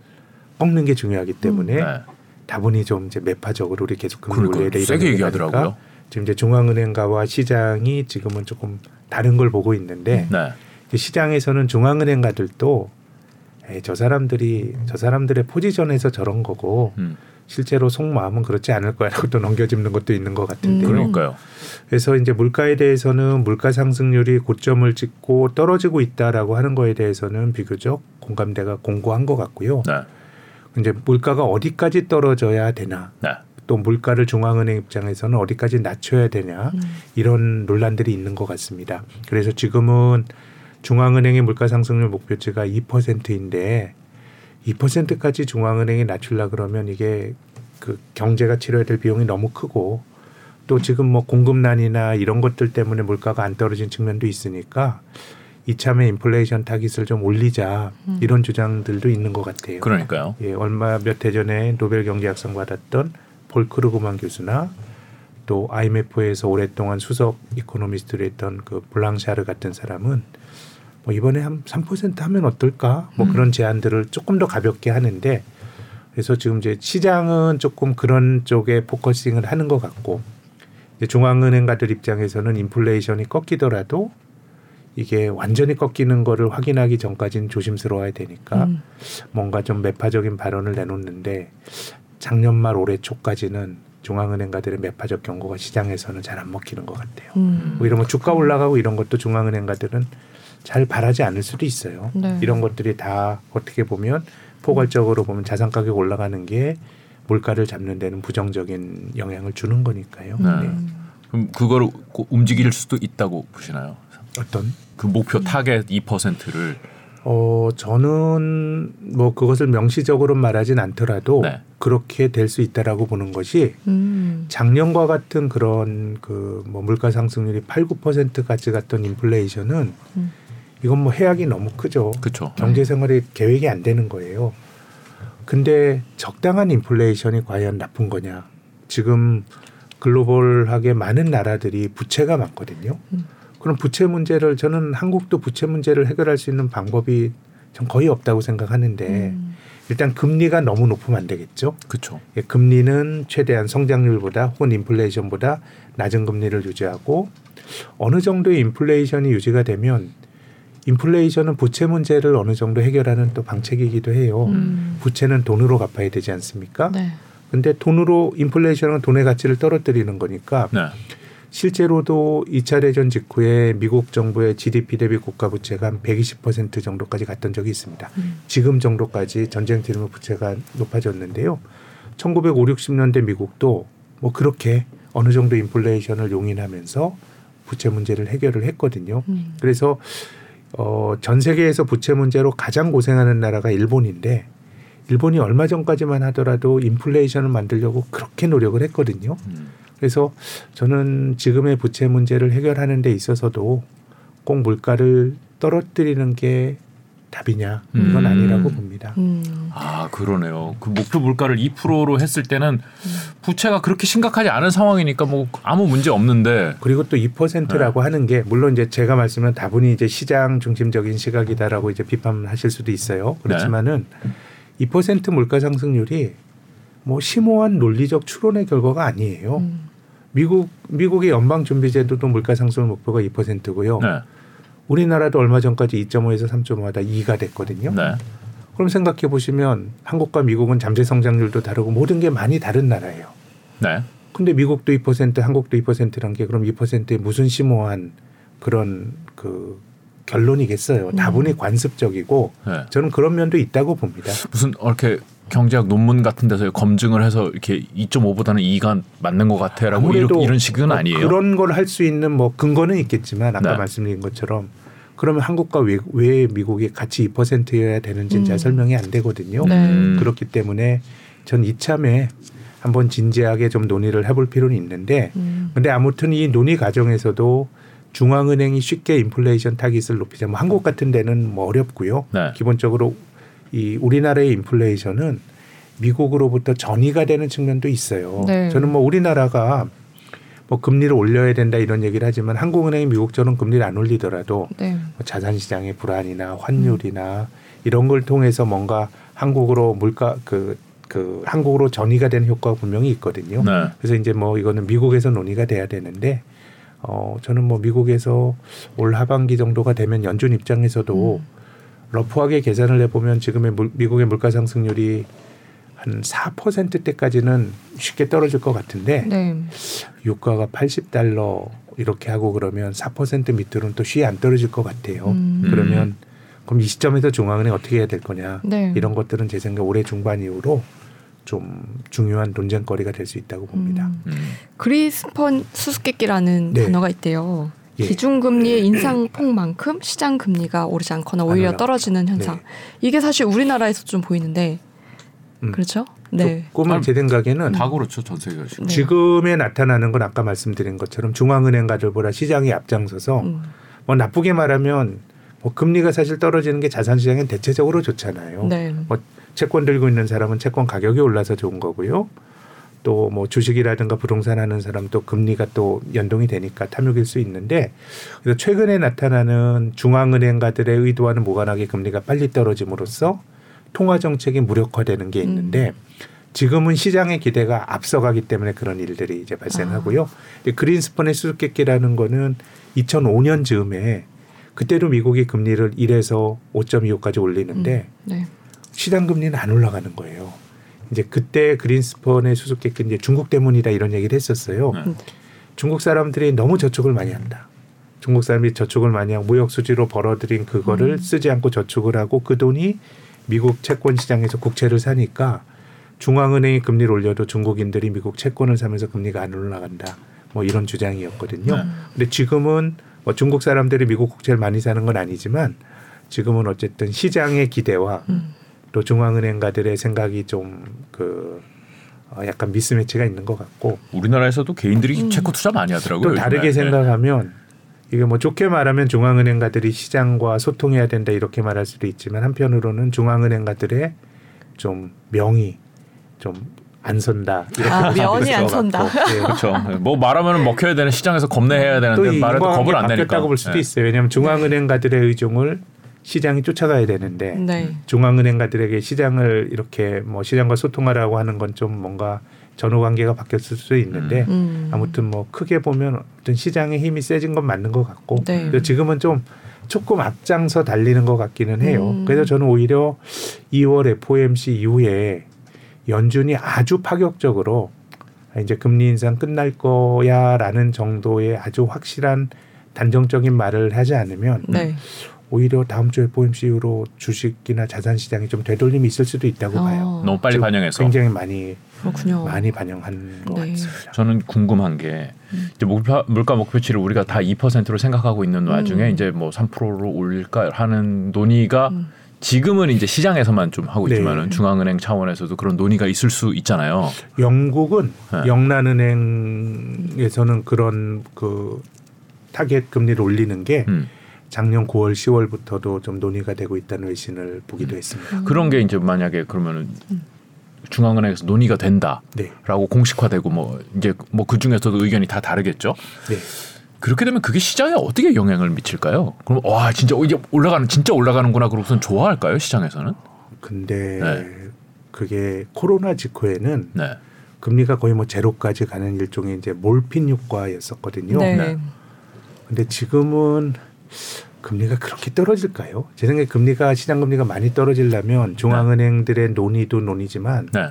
꺾는 게 중요하기 때문에 네. 다분히 좀 이제 매파적으로 우리 계속 금리 올려야 돼 이런 세게 얘기하더라고요. 지금 이제 중앙은행가와 시장이 지금은 조금 다른 걸 보고 있는데 네. 시장에서는 중앙은행가들도 에이, 저 사람들이 저 사람들의 포지션에서 저런 거고 음, 실제로 속마음은 그렇지 않을 거야라고 또 넘겨짚는 것도 있는 것 같은데요. 음. 그러니까요. 그래서 이제 물가에 대해서는 물가 상승률이 고점을 찍고 떨어지고 있다라고 하는 거에 대해서는 비교적 공감대가 공고한 것 같고요. 네. 이제 물가가 어디까지 떨어져야 되나 네. 또 물가를 중앙은행 입장에서는 어디까지 낮춰야 되냐 음. 이런 논란들이 있는 것 같습니다. 그래서 지금은 중앙은행의 물가 상승률 목표치가 2%인데 2%까지 중앙은행이 낮추려 그러면 이게 그 경제가 치러야 될 비용이 너무 크고 또 지금 뭐 공급난이나 이런 것들 때문에 물가가 안 떨어진 측면도 있으니까 이참에 인플레이션 타깃을 좀 올리자 음. 이런 주장들도 있는 것 같아요. 그러니까요. 예, 얼마 몇 해 전에 노벨 경제학상 받았던 폴 크루그만 교수나 또 IMF에서 오랫동안 수석 이코노미스트를 했던 그 블랑샤르 같은 사람은 뭐 이번에 한 3% 하면 어떨까? 뭐 음. 그런 제안들을 조금 더 가볍게 하는데 그래서 지금 이제 시장은 조금 그런 쪽에 focusing을 하는 것 같고 이제 중앙은행가들 입장에서는 인플레이션이 꺾이더라도 이게 완전히 꺾이는 거를 확인하기 전까지는 조심스러워야 되니까 음. 뭔가 좀 매파적인 발언을 내놓는데 작년 말 올해 초까지는 중앙은행가들의 매파적 경고가 시장에서는 잘 안 먹히는 것 같아요. 음. 오히려 뭐 주가 올라가고 이런 것도 중앙은행가들은 잘 바라지 않을 수도 있어요. 네. 이런 것들이 다 어떻게 보면 포괄적으로 보면 자산 가격 올라가는 게 물가를 잡는 데는 부정적인 영향을 주는 거니까요. 네. 네. 그럼 그거를 고- 움직일 수도 있다고 보시나요? 어떤 그 목표 타겟 2%를 어 저는 뭐 그것을 명시적으로 말하진 않더라도 네. 그렇게 될 수 있다라고 보는 것이 음. 작년과 같은 그런 그 뭐 물가 상승률이 8, 9%까지 갔던 인플레이션은 음. 이건 뭐 해악이 너무 크죠. 그렇죠. 경제 생활이 계획이 안 되는 거예요. 근데 적당한 인플레이션이 과연 나쁜 거냐? 지금 글로벌하게 많은 나라들이 부채가 많거든요. 음. 그럼 부채 문제를 저는 한국도 부채 문제를 해결할 수 있는 방법이 전 거의 없다고 생각하는데 음. 일단 금리가 너무 높으면 안 되겠죠. 그렇죠. 예, 금리는 최대한 성장률보다 혹은 인플레이션보다 낮은 금리를 유지하고 어느 정도의 인플레이션이 유지가 되면 인플레이션은 부채 문제를 어느 정도 해결하는 또 방책이기도 해요. 음. 부채는 돈으로 갚아야 되지 않습니까? 네. 근데 돈으로 인플레이션은 돈의 가치를 떨어뜨리는 거니까 네. 실제로도 2차 대전 직후에 미국 정부의 GDP 대비 국가 부채가 한 120% 정도까지 갔던 적이 있습니다. 음. 지금 정도까지 전쟁 뒤로 부채가 높아졌는데요. 1950, 60년대 미국도 뭐 그렇게 어느 정도 인플레이션을 용인하면서 부채 문제를 해결을 했거든요. 음. 그래서 어, 전 세계에서 부채 문제로 가장 고생하는 나라가 일본인데 일본이 얼마 전까지만 하더라도 인플레이션을 만들려고 그렇게 노력을 했거든요. 음. 그래서 저는 지금의 부채 문제를 해결하는 데 있어서도 꼭 물가를 떨어뜨리는 게 답이냐 이건 음. 아니라고 봅니다. 음. 아 그러네요. 그 목표 물가를 2%로 했을 때는 부채가 그렇게 심각하지 않은 상황이니까 뭐 아무 문제 없는데 그리고 또 2%라고 네. 하는 게 물론 이제 제가 말씀은 다분히 이제 시장 중심적인 시각이다라고 이제 비판하실 수도 있어요. 그렇지만은 네. 2% 물가 상승률이 뭐 심오한 논리적 추론의 결과가 아니에요. 음. 미국 미국의 연방 준비 제도도 물가 상승 목표가 2%고요. 네. 우리나라도 얼마 전까지 2.5에서 3.5다 2가 됐거든요. 네. 그럼 생각해 보시면 한국과 미국은 잠재 성장률도 다르고 모든 게 많이 다른 나라예요. 네. 근데 미국도 2%, 한국도 2%란 게 그럼 2%에 무슨 심오한 그런 그 결론이겠어요. 음. 다분히 관습적이고 네. 저는 그런 면도 있다고 봅니다. 무슨 이렇게 경제학 논문 같은 데서 검증을 해서 이렇게 2.5보다는 2가 맞는 것 같아라고 이런, 이런 식은 뭐 아니에요. 그런 걸 할 수 있는 뭐 근거는 있겠지만 아까 네. 말씀드린 것처럼 그러면 한국과 왜, 왜 미국이 같이 2%여야 되는지는 잘 음. 설명이 안 되거든요. 네. 음. 그렇기 때문에 전 이참에 한번 진지하게 좀 논의를 해볼 필요는 있는데 음. 근데 아무튼 이 논의 과정에서도 중앙은행이 쉽게 인플레이션 타깃을 높이자 뭐 한국 같은 데는 뭐 어렵고요. 네. 기본적으로 이 우리나라의 인플레이션은 미국으로부터 전이가 되는 측면도 있어요. 네. 저는 뭐 우리나라가 뭐 금리를 올려야 된다 이런 얘기를 하지만 한국은행이 미국처럼 금리를 안 올리더라도 네. 뭐 자산 시장의 불안이나 환율이나 이런 걸 통해서 뭔가 한국으로 물가 그, 그 한국으로 전이가 되는 효과가 분명히 있거든요. 네. 그래서 이제 뭐 이거는 미국에서 논의가 돼야 되는데 어 저는 뭐 미국에서 올 하반기 정도가 되면 연준 입장에서도 음. 러프하게 계산을 해보면 지금의 물, 미국의 물가 상승률이 한 4%대까지는 쉽게 떨어질 것 같은데 네. 유가가 80달러 이렇게 하고 그러면 4% 밑으로는 또 쉬이 안 떨어질 것 같아요. 음. 그러면 그럼 이 시점에서 중앙은행 어떻게 해야 될 거냐 네. 이런 것들은 제 생각 올해 중반 이후로 좀 중요한 논쟁거리가 될 수 있다고 봅니다. 음. 음. 그리스펀 수수께끼라는 네. 단어가 있대요. 예. 기준금리의 인상폭만큼 시장 금리가 오르지 않거나 오히려. 떨어지는 현상. 네. 이게 사실 우리나라에서 좀 보이는데 음. 그렇죠? 네. 조금은 제 생각에는 다 그렇죠 전 세계가 지금. 네. 지금에 나타나는 건 아까 말씀드린 것처럼 중앙은행가들보다 시장이 앞장서서 음. 뭐 나쁘게 말하면 뭐 금리가 사실 떨어지는 게 자산 시장엔 대체적으로 좋잖아요. 네. 뭐 채권 들고 있는 사람은 채권 가격이 올라서 좋은 거고요. 또 뭐 주식이라든가 부동산 하는 사람도 금리가 또 연동이 되니까 탐욕일 수 있는데 그래서 최근에 나타나는 중앙은행가들의 의도와는 무관하게 금리가 빨리 떨어짐으로써 통화 정책이 무력화되는 게 있는데 지금은 시장의 기대가 앞서가기 때문에 그런 일들이 이제 발생하고요. 근데 그린스펀의 수수께끼라는 거는 2005년 즈음에 그때도 미국이 금리를 1에서 5.25까지 올리는데 음. 네. 시장 금리는 안 올라가는 거예요. 이제 그때 그린스펀의 수수께끼 이제 중국 때문이다 이런 얘기를 했었어요. 네. 중국 사람들이 너무 저축을 많이 한다. 중국 사람들이 저축을 많이 하고 무역 수지로 벌어들인 그거를 음. 쓰지 않고 저축을 하고 그 돈이 미국 채권 시장에서 국채를 사니까 중앙은행이 금리를 올려도 중국인들이 미국 채권을 사면서 금리가 안 올라간다. 뭐 이런 주장이었거든요. 네. 근데 지금은 뭐 중국 사람들이 미국 국채를 많이 사는 건 아니지만 지금은 어쨌든 시장의 기대와 음. 또 중앙은행가들의 생각이 좀그 어, 약간 미스매치가 있는 것 같고 우리나라에서도 개인들이 음. 채권 투자 많이 하더라고요. 또 요즘에. 다르게 네. 생각하면 이게 뭐 좋게 말하면 중앙은행가들이 시장과 소통해야 된다 이렇게 말할 수도 있지만 한편으로는 중앙은행가들의 좀 명이 좀 안 선다 이렇게 아, 있을 안것 선다. 같고. 예. 그렇죠. 뭐 말하면 먹혀야 되는 시장에서 겁내해야 또 되는데 이 말해도 겁을 안 내니까. 바뀌었다고 볼 수도 네. 있어요. 왜냐하면 중앙은행가들의 의중을 시장이 쫓아가야 되는데 네. 중앙은행가들에게 시장을 이렇게 뭐 시장과 소통하라고 하는 건 좀 뭔가 전후 관계가 바뀌었을 수도 있는데 음. 아무튼 뭐 크게 보면 어떤 시장의 힘이 세진 건 맞는 것 같고 네. 지금은 좀 조금 앞장서 달리는 것 같기는 해요. 음. 그래서 저는 오히려 2월 FOMC 이후에 연준이 아주 파격적으로 이제 금리 인상 끝날 거야라는 정도의 아주 확실한 단정적인 말을 하지 않으면 네. 오히려 다음 주 FOMC 이후로 주식이나 자산 시장이 좀 되돌림이 있을 수도 있다고 봐요. 어, 너무 빨리 반영해서 굉장히 많이 그렇군요. 많이 반영한 것 네. 같습니다. 저는 궁금한 게 음. 이제 목표, 물가 목표치를 우리가 다 2%로 생각하고 있는 와중에 음. 이제 뭐 3%로 올릴까 하는 논의가 음. 지금은 이제 시장에서만 좀 하고 네. 있지만은 중앙은행 차원에서도 그런 논의가 있을 수 있잖아요. 영국은 네. 영란은행에서는 그런 그 타겟 금리를 올리는 게 음. 작년 9월 10월부터도 좀 논의가 되고 있다는 외신을 보기도 했습니다. 음. 그런 게 이제 만약에 그러면은 중앙은행에서 논의가 된다라고 네, 공식화되고 뭐 이제 뭐 그 중에서도 의견이 다 다르겠죠. 네. 그렇게 되면 그게 시장에 어떻게 영향을 미칠까요? 그럼 와 진짜 이제 올라가는 진짜 올라가는구나 그러고선 좋아할까요 시장에서는? 근데 네. 그게 코로나 직후에는 네. 금리가 거의 뭐 제로까지 가는 일종의 이제 몰핀 효과였었거든요. 네. 네. 근데 지금은 금리가 그렇게 떨어질까요? 제 생각에 금리가 시장 금리가 많이 떨어지려면 중앙은행들의 논의도 논의지만 네.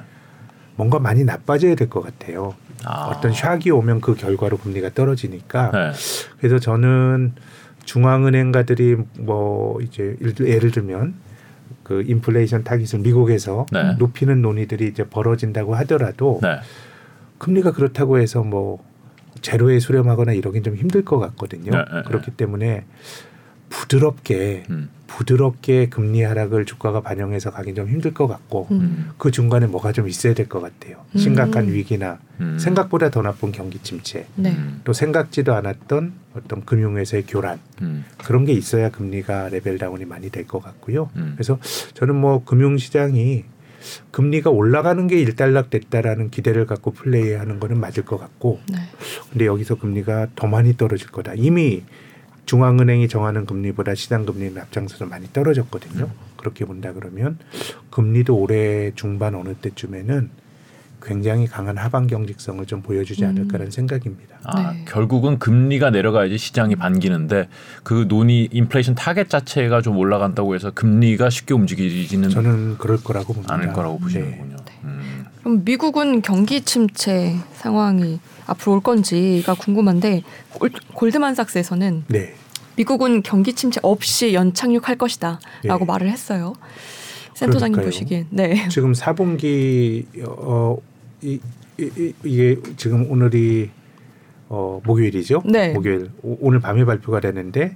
뭔가 많이 나빠져야 될 것 같아요. 아. 어떤 샥이 오면 그 결과로 금리가 떨어지니까 네. 그래서 저는 중앙은행가들이 뭐 이제 예를- 예를 들면 그 인플레이션 타깃을 미국에서 네. 높이는 논의들이 이제 벌어진다고 하더라도 네. 금리가 그렇다고 해서 뭐 제로에 수렴하거나 이러긴 좀 힘들 것 같거든요. 네, 네, 그렇기 때문에 부드럽게 음. 부드럽게 금리 하락을 주가가 반영해서 가긴 좀 힘들 것 같고 음. 그 중간에 뭐가 좀 있어야 될 것 같아요. 심각한 음. 위기나 음. 생각보다 더 나쁜 경기 침체, 네. 음. 또 생각지도 않았던 어떤 금융회사의 교란 음. 그런 게 있어야 금리가 level down이 많이 될 것 같고요. 음. 그래서 저는 뭐 금융시장이 금리가 올라가는 게 일단락 됐다라는 기대를 갖고 플레이하는 거는 맞을 것 같고 네. 근데 여기서 금리가 더 많이 떨어질 거다. 이미 중앙은행이 정하는 금리보다 시장 금리는 앞장서서 많이 떨어졌거든요. 그렇게 본다 그러면 금리도 올해 중반 어느 때쯤에는 굉장히 강한 하방 경직성을 좀 보여주지 음. 않을까라는 생각입니다. 아, 네. 결국은 금리가 내려가야지 시장이 반기는데 그 논의 인플레이션 타겟 자체가 좀 올라간다고 해서 금리가 쉽게 움직이지는 저는 그럴 거라고 봅니다. 않을 거라고 네. 보시는군요. 음. 그럼 미국은 경기 침체 상황이 앞으로 올 건지가 궁금한데 골- 골드만삭스에서는 네. 미국은 경기 침체 없이 연착륙할 것이다라고 예. 말을 했어요. 센터장님 그러니까요. 보시기엔 네. 지금 4분기 어, 이, 이, 이, 이게 지금 오늘이 어, 목요일이죠. 네. 목요일 오, 오늘 밤에 발표가 되는데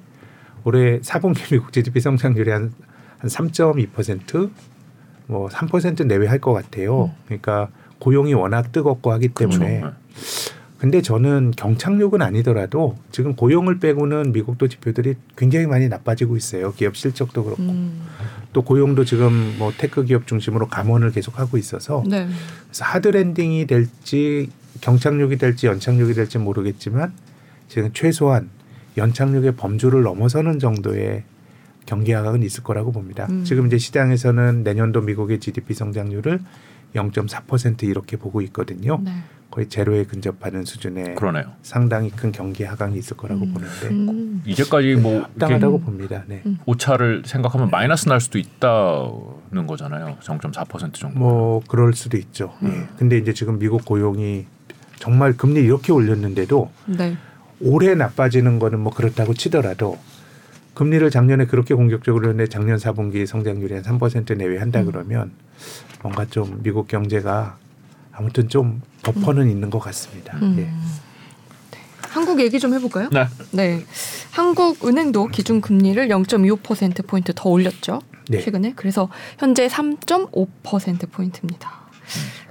올해 4분기 미국 GDP 성장률이 한, 한 3.2%뭐 3% 내외 할 것 같아요. 그러니까 고용이 워낙 뜨겁고 하기 그렇죠. 때문에 네. 근데 저는 경착륙은 아니더라도 지금 고용을 빼고는 미국도 지표들이 굉장히 많이 나빠지고 있어요. 기업 실적도 그렇고 음. 또 고용도 지금 뭐 tech 기업 중심으로 감원을 계속하고 있어서 네. 그래서 hard landing이 될지 경착륙이 될지 연착륙이 될지 모르겠지만 지금 최소한 연착륙의 범주를 넘어서는 정도의 경기 하락은 있을 거라고 봅니다. 음. 지금 이제 시장에서는 내년도 미국의 GDP 성장률을 0.4% 이렇게 보고 있거든요. 네. 거의 제로에 근접하는 수준의 그러네요. 상당히 큰 경기 하강이 있을 거라고 음. 보는데 음. 이제까지 뭐 이렇게 합당하다고 봅니다. 네. 음. 오차를 생각하면 마이너스 날 수도 있다는 거잖아요. 0.4% 정도. 뭐 그럴 수도 있죠. 예. 근데 이제 지금 미국 고용이 정말 금리 이렇게 올렸는데도 네. 올해 나빠지는 거는 뭐 그렇다고 치더라도 금리를 작년에 그렇게 공격적으로 했는데 작년 4분기 성장률이 한 3% 내외 한다 그러면 뭔가 좀 미국 경제가 아무튼 좀 버퍼는 있는 것 같습니다. 음. 예. 한국 얘기 좀 해볼까요? 네. 네. 한국 은행도 기준 금리를 0.25%포인트 더 올렸죠. 네. 최근에. 그래서 현재 3.5%포인트입니다.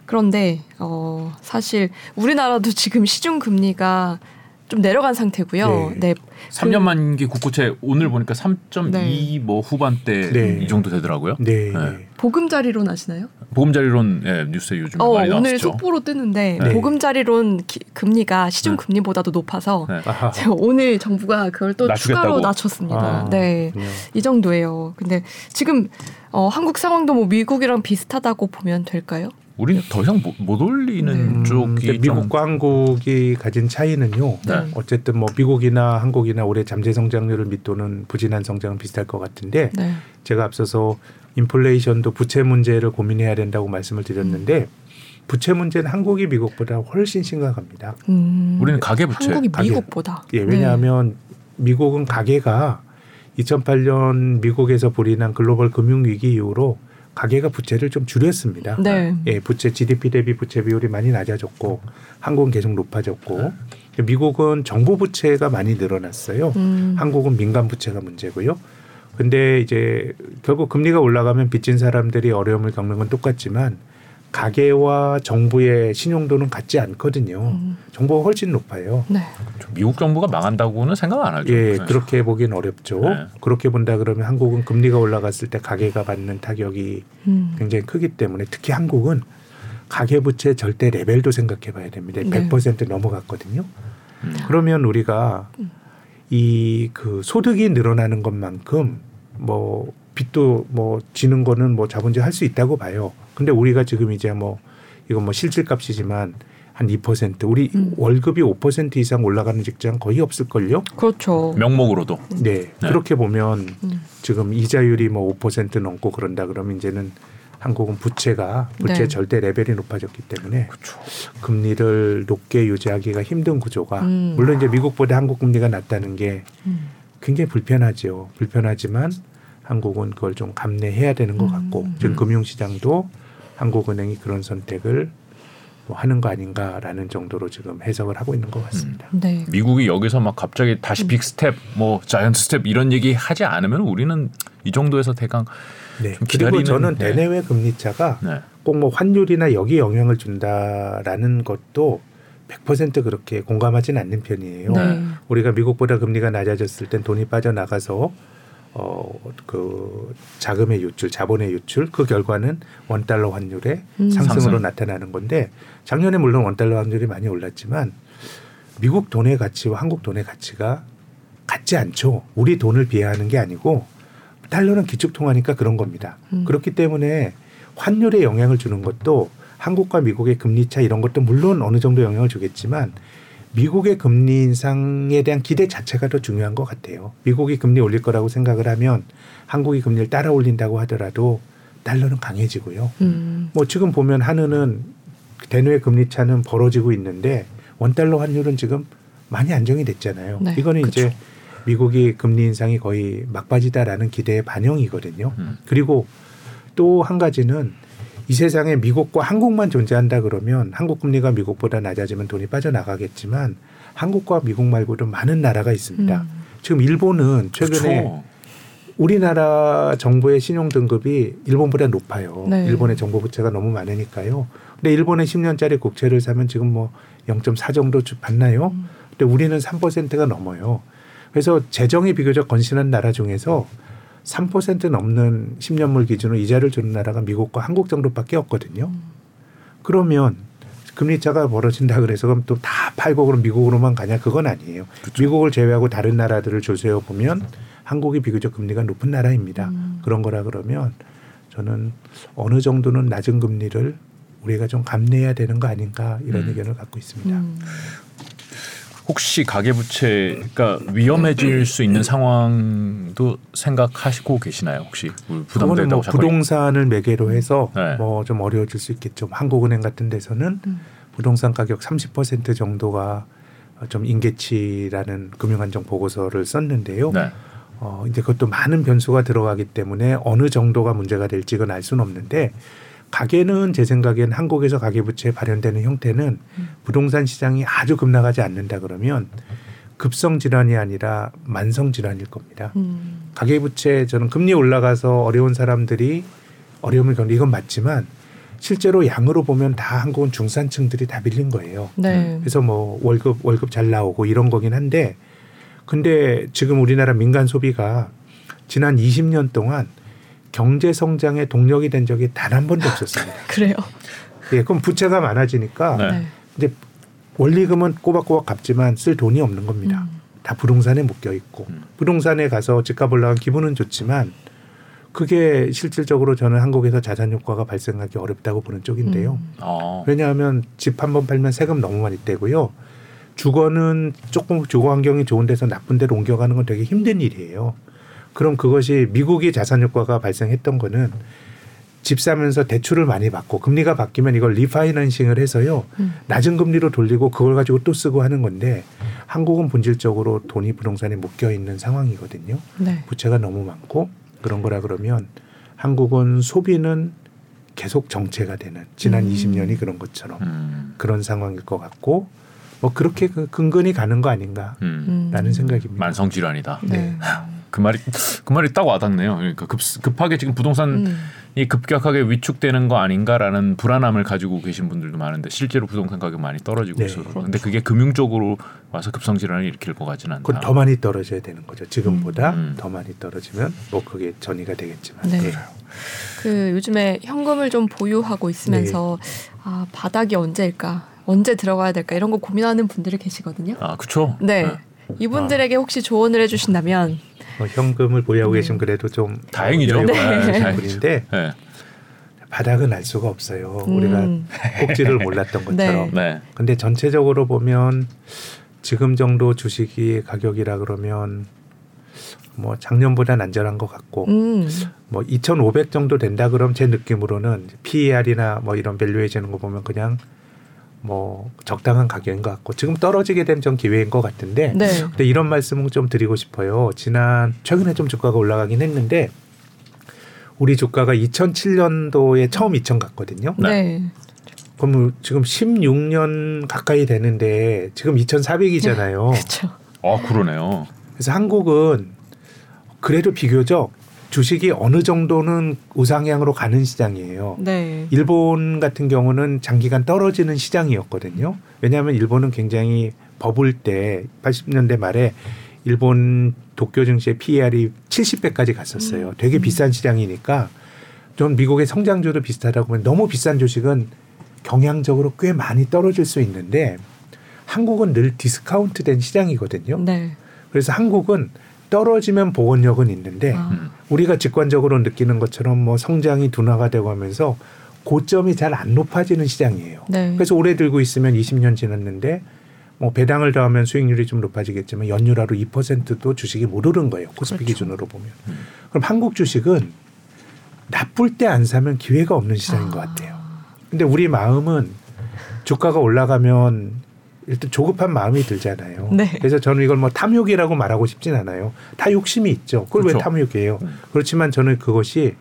그런데, 어, 사실 우리나라도 지금 시중 금리가 좀 내려간 상태고요. 네. 네. 3년 만기 국고채 오늘 보니까 3.2 네. 뭐 후반대 네. 이 정도 되더라고요. 네. 네. 보금자리론 아시나요? 보금자리론 예, 뉴스에 요즘 어, 많이 오늘 나왔죠. 속보로 뜨는데 네. 보금자리론 기- 금리가 시중 금리보다도 높아서 네. 제가 오늘 정부가 그걸 또 낮추겠다고? 추가로 낮췄습니다. 아, 네. 그렇군요. 이 정도예요. 근데 지금 어, 한국 상황도 뭐 미국이랑 비슷하다고 보면 될까요? 우리는 더 이상 못, 못 올리는 네. 음, 쪽이 미국과 한국이 가진 차이는요. 네. 어쨌든 뭐 미국이나 한국이나 올해 잠재 성장률을 밑도는 부진한 성장은 비슷할 것 같은데 네. 제가 앞서서 인플레이션도 부채 문제를 고민해야 된다고 말씀을 드렸는데 부채 문제는 한국이 미국보다 훨씬 심각합니다. 음, 우리는 가계 부채 한국이 가계. 미국보다. 예, 왜냐하면 미국은 가계가 2008년 미국에서 불이 난 글로벌 금융 위기 이후로 가계가 부채를 좀 줄였습니다. 네. 네. 예, 부채 GDP 대비 부채 비율이 많이 낮아졌고 한국은 계속 높아졌고 미국은 정부 부채가 많이 늘어났어요. 음, 한국은 민간 부채가 문제고요. 근데 이제 결국 금리가 올라가면 빚진 사람들이 어려움을 겪는 건 똑같지만 가계와 정부의 신용도는 같지 않거든요. 음. 정부가 훨씬 높아요. 네. 미국 정부가 망한다고는 생각 안 하죠. 예, 네. 그렇게 보기는 어렵죠. 네. 그렇게 본다 그러면 한국은 금리가 올라갔을 때 가계가 받는 타격이 음, 굉장히 크기 때문에 특히 한국은 가계 부채 절대 레벨도 생각해 봐야 됩니다. 네. 100% 넘어갔거든요. 음. 그러면 우리가 음. 이그 소득이 늘어나는 것만큼 뭐 빚도 뭐 지는 거는 뭐 자본주의 할 수 있다고 봐요. 근데 우리가 지금 이제 뭐 이건 뭐 실질값이지만 한 2% 우리 음. 월급이 5% 이상 올라가는 직장 거의 없을 걸요. 그렇죠. 명목으로도 네. 그렇게 보면 음. 지금 이자율이 뭐 5% 넘고 그런다 그러면 이제는 한국은 부채가 부채 네. 절대 레벨이 높아졌기 때문에 그렇죠. 금리를 높게 유지하기가 힘든 구조가 음. 물론 이제 미국보다 한국 금리가 낮다는 게 음. 굉장히 불편하죠. 불편하지만 한국은 그걸 좀 감내해야 되는 것 음. 같고 지금 금융시장도 한국은행이 그런 선택을 뭐 하는 거 아닌가라는 정도로 지금 해석을 하고 있는 것 같습니다. 네. 미국이 여기서 막 갑자기 다시 음. big step, 뭐 giant step 이런 얘기 하지 않으면 우리는 이 정도에서 대강 네. 좀 그리고 기다리는- 저는 네. 대내외 금리 차가 네. 꼭뭐 환율이나 여기 영향을 준다라는 것도 100% 그렇게 공감하지는 않는 편이에요. 네. 우리가 미국보다 금리가 낮아졌을 땐 돈이 빠져나가서 어그 자금의 유출, 자본의 유출 그 결과는 원 달러 환율의 음. 상승으로 상승. 나타나는 건데 작년에 물론 원 달러 환율이 많이 올랐지만 미국 돈의 가치와 한국 돈의 가치가 같지 않죠. 우리 돈을 비하하는 게 아니고 달러는 기축 통화니까 그런 겁니다. 음. 그렇기 때문에 환율에 영향을 주는 것도 한국과 미국의 금리 차 이런 것도 물론 어느 정도 영향을 주겠지만 미국의 금리 인상에 대한 기대 자체가 더 중요한 것 같아요. 미국이 금리 올릴 거라고 생각을 하면 한국이 금리를 따라 올린다고 하더라도 달러는 강해지고요. 음. 뭐 지금 보면 한은은 대내외 금리 차는 벌어지고 있는데 원달러 환율은 지금 많이 안정이 됐잖아요. 네, 이거는 그쵸. 이제 미국이 금리 인상이 거의 막바지다라는 기대의 반영이거든요. 음. 그리고 또 한 가지는 이 세상에 미국과 한국만 존재한다 그러면 한국 금리가 미국보다 낮아지면 돈이 빠져나가겠지만 한국과 미국 말고도 많은 나라가 있습니다. 음. 지금 일본은 최근에 그렇죠. 우리나라 정부의 신용 등급이 일본보다 높아요. 네. 일본의 정부 부채가 너무 많으니까요. 근데 일본의 10년짜리 국채를 사면 지금 뭐 0.4 정도 주- 받나요? 음. 근데 우리는 3%가 넘어요. 그래서 재정이 비교적 건실한 나라 중에서 3% 넘는 10년물 기준으로 이자를 주는 나라가 미국과 한국 정도밖에 없거든요. 그러면 금리 차가 벌어진다 그래서 그럼 또 다 팔고 그럼 미국으로만 가냐 그건 아니에요. 미국을 제외하고 다른 나라들을 조사해 보면 한국이 비교적 금리가 높은 나라입니다. 음. 그런 거라 그러면 저는 어느 정도는 낮은 금리를 우리가 좀 감내해야 되는 거 아닌가 이런 음. 의견을 갖고 있습니다. 음. 혹시 가계부채가 위험해질 수 있는 상황도 생각하시고 계시나요? 혹시 부담된다고 뭐 자꾸 부동산을 매개로 해서 네. 뭐좀 어려워질 수 있겠죠. 한국은행 같은 데서는 음. 부동산 가격 30% 정도가 좀 인계치라는 금융안정 보고서를 썼는데요. 네. 어, 이제 그것도 많은 변수가 들어가기 때문에 어느 정도가 문제가 될지 그건 알 수는 없는데 가계는 제 생각엔 한국에서 가계부채 발현되는 형태는 부동산 시장이 아주 급락하지 않는다 그러면 급성 질환이 아니라 만성 질환일 겁니다. 음. 가계부채 저는 금리 올라가서 어려운 사람들이 어려움을 겪는 이건 맞지만 실제로 양으로 보면 다 한국은 중산층들이 다 밀린 거예요. 네. 그래서 뭐 월급 월급 잘 나오고 이런 거긴 한데 근데 지금 우리나라 민간 소비가 지난 20년 동안 경제 성장의 동력이 된 적이 단 한 번도 없었습니다. 그래요. 예, 그럼 부채가 많아지니까 네. 네. 이제 원리금은 꼬박꼬박 갚지만 쓸 돈이 없는 겁니다. 음. 다 부동산에 묶여 있고 음. 부동산에 가서 집값 올라간 기분은 좋지만 그게 실질적으로 저는 한국에서 자산 효과가 발생하기 어렵다고 보는 쪽인데요. 음. 어. 왜냐하면 집 한 번 팔면 세금 너무 많이 떼고요. 주거는 조금 주거 환경이 좋은 데서 나쁜 데로 옮겨가는 건 되게 힘든 일이에요. 그럼 그것이 미국이 자산 효과가 발생했던 거는 집 사면서 대출을 많이 받고 금리가 바뀌면 이걸 리파이낸싱을 해서요. 음. 낮은 금리로 돌리고 그걸 가지고 또 쓰고 하는 건데 한국은 본질적으로 돈이 부동산에 묶여 있는 상황이거든요. 네. 부채가 너무 많고 그런 거라 그러면 한국은 소비는 계속 정체가 되는 지난 음. 20년이 그런 것처럼 음. 그런 상황일 것 같고 뭐 그렇게 그 근근히 가는 거 아닌가라는 음. 음. 생각입니다. 만성 질환이다. 네. 그 말이 그 말이 딱 와닿네요. 그러니까 급, 급하게 지금 부동산이 음. 급격하게 위축되는 거 아닌가라는 불안함을 가지고 계신 분들도 많은데 실제로 부동산 가격 많이 떨어지고 네. 있어서 근데 그게 금융 쪽으로 와서 급성 질환을 일으킬 것 같지는 않다. 그건 더 많이 떨어져야 되는 거죠. 지금보다 음. 더 많이 떨어지면 뭐 그게 전이가 되겠지만. 네. 네. 그 요즘에 현금을 좀 보유하고 있으면서 아 바닥이 언제일까, 언제 들어가야 될까 이런 거 고민하는 분들이 계시거든요. 아, 그렇죠. 네. 이분들에게 혹시 조언을 해주신다면 뭐 현금을 보유하고 음. 계시면 그래도 좀 다행이죠. 네. 네. 분인데 네. 바닥은 알 수가 없어요. 음. 우리가 꼭지를 몰랐던 것처럼. 네. 근데 전체적으로 보면 지금 정도 주식이 가격이라 그러면 뭐 작년보다는 안전한 것 같고 음. 뭐2,500 정도 된다 그럼 제 느낌으로는 PER이나 뭐 이런 valuation인 거 보면 그냥 뭐 적당한 가격인 것 같고 지금 떨어지게 되면 좀 기회인 것 같은데 네. 근데 이런 말씀은 좀 드리고 싶어요. 지난 최근에 좀 주가가 올라가긴 했는데 우리 주가가 2007년도에 처음 2천 갔거든요. 네. 그럼 지금 16년 가까이 되는데 지금 2,400이잖아요. 그렇죠. 아, 그러네요. 그래서 한국은 그래도 비교적 주식이 어느 정도는 우상향으로 가는 시장이에요. 네. 일본 같은 경우는 장기간 떨어지는 시장이었거든요. 왜냐하면 일본은 굉장히 버블 때 80년대 말에 일본 도쿄 증시의 PER이 70배까지 갔었어요. 되게 비싼 시장이니까 좀 미국의 성장주도 비슷하다고 보면 너무 비싼 주식은 경향적으로 꽤 많이 떨어질 수 있는데 한국은 늘 디스카운트 된 시장이거든요. 네. 그래서 한국은 떨어지면 복원력은 있는데 아. 음. 우리가 직관적으로 느끼는 것처럼 뭐 성장이 둔화가 되고 하면서 고점이 잘 안 높아지는 시장이에요. 네. 그래서 오래 들고 있으면 20년 지났는데 뭐 배당을 더하면 수익률이 좀 높아지겠지만 연율화로 2%도 주식이 못 오른 거예요. 코스피 그렇죠. 기준으로 보면. 음. 그럼 한국 주식은 나쁠 때 안 사면 기회가 없는 시장인 아. 것 같아요. 근데 우리 마음은 주가가 올라가면 일단 조급한 마음이 들잖아요. 네. 그래서 저는 이걸 뭐 탐욕이라고 말하고 싶진 않아요. 다 욕심이 있죠. 그걸 왜 그렇죠. 탐욕이에요? 음. 그렇지만 저는 그것이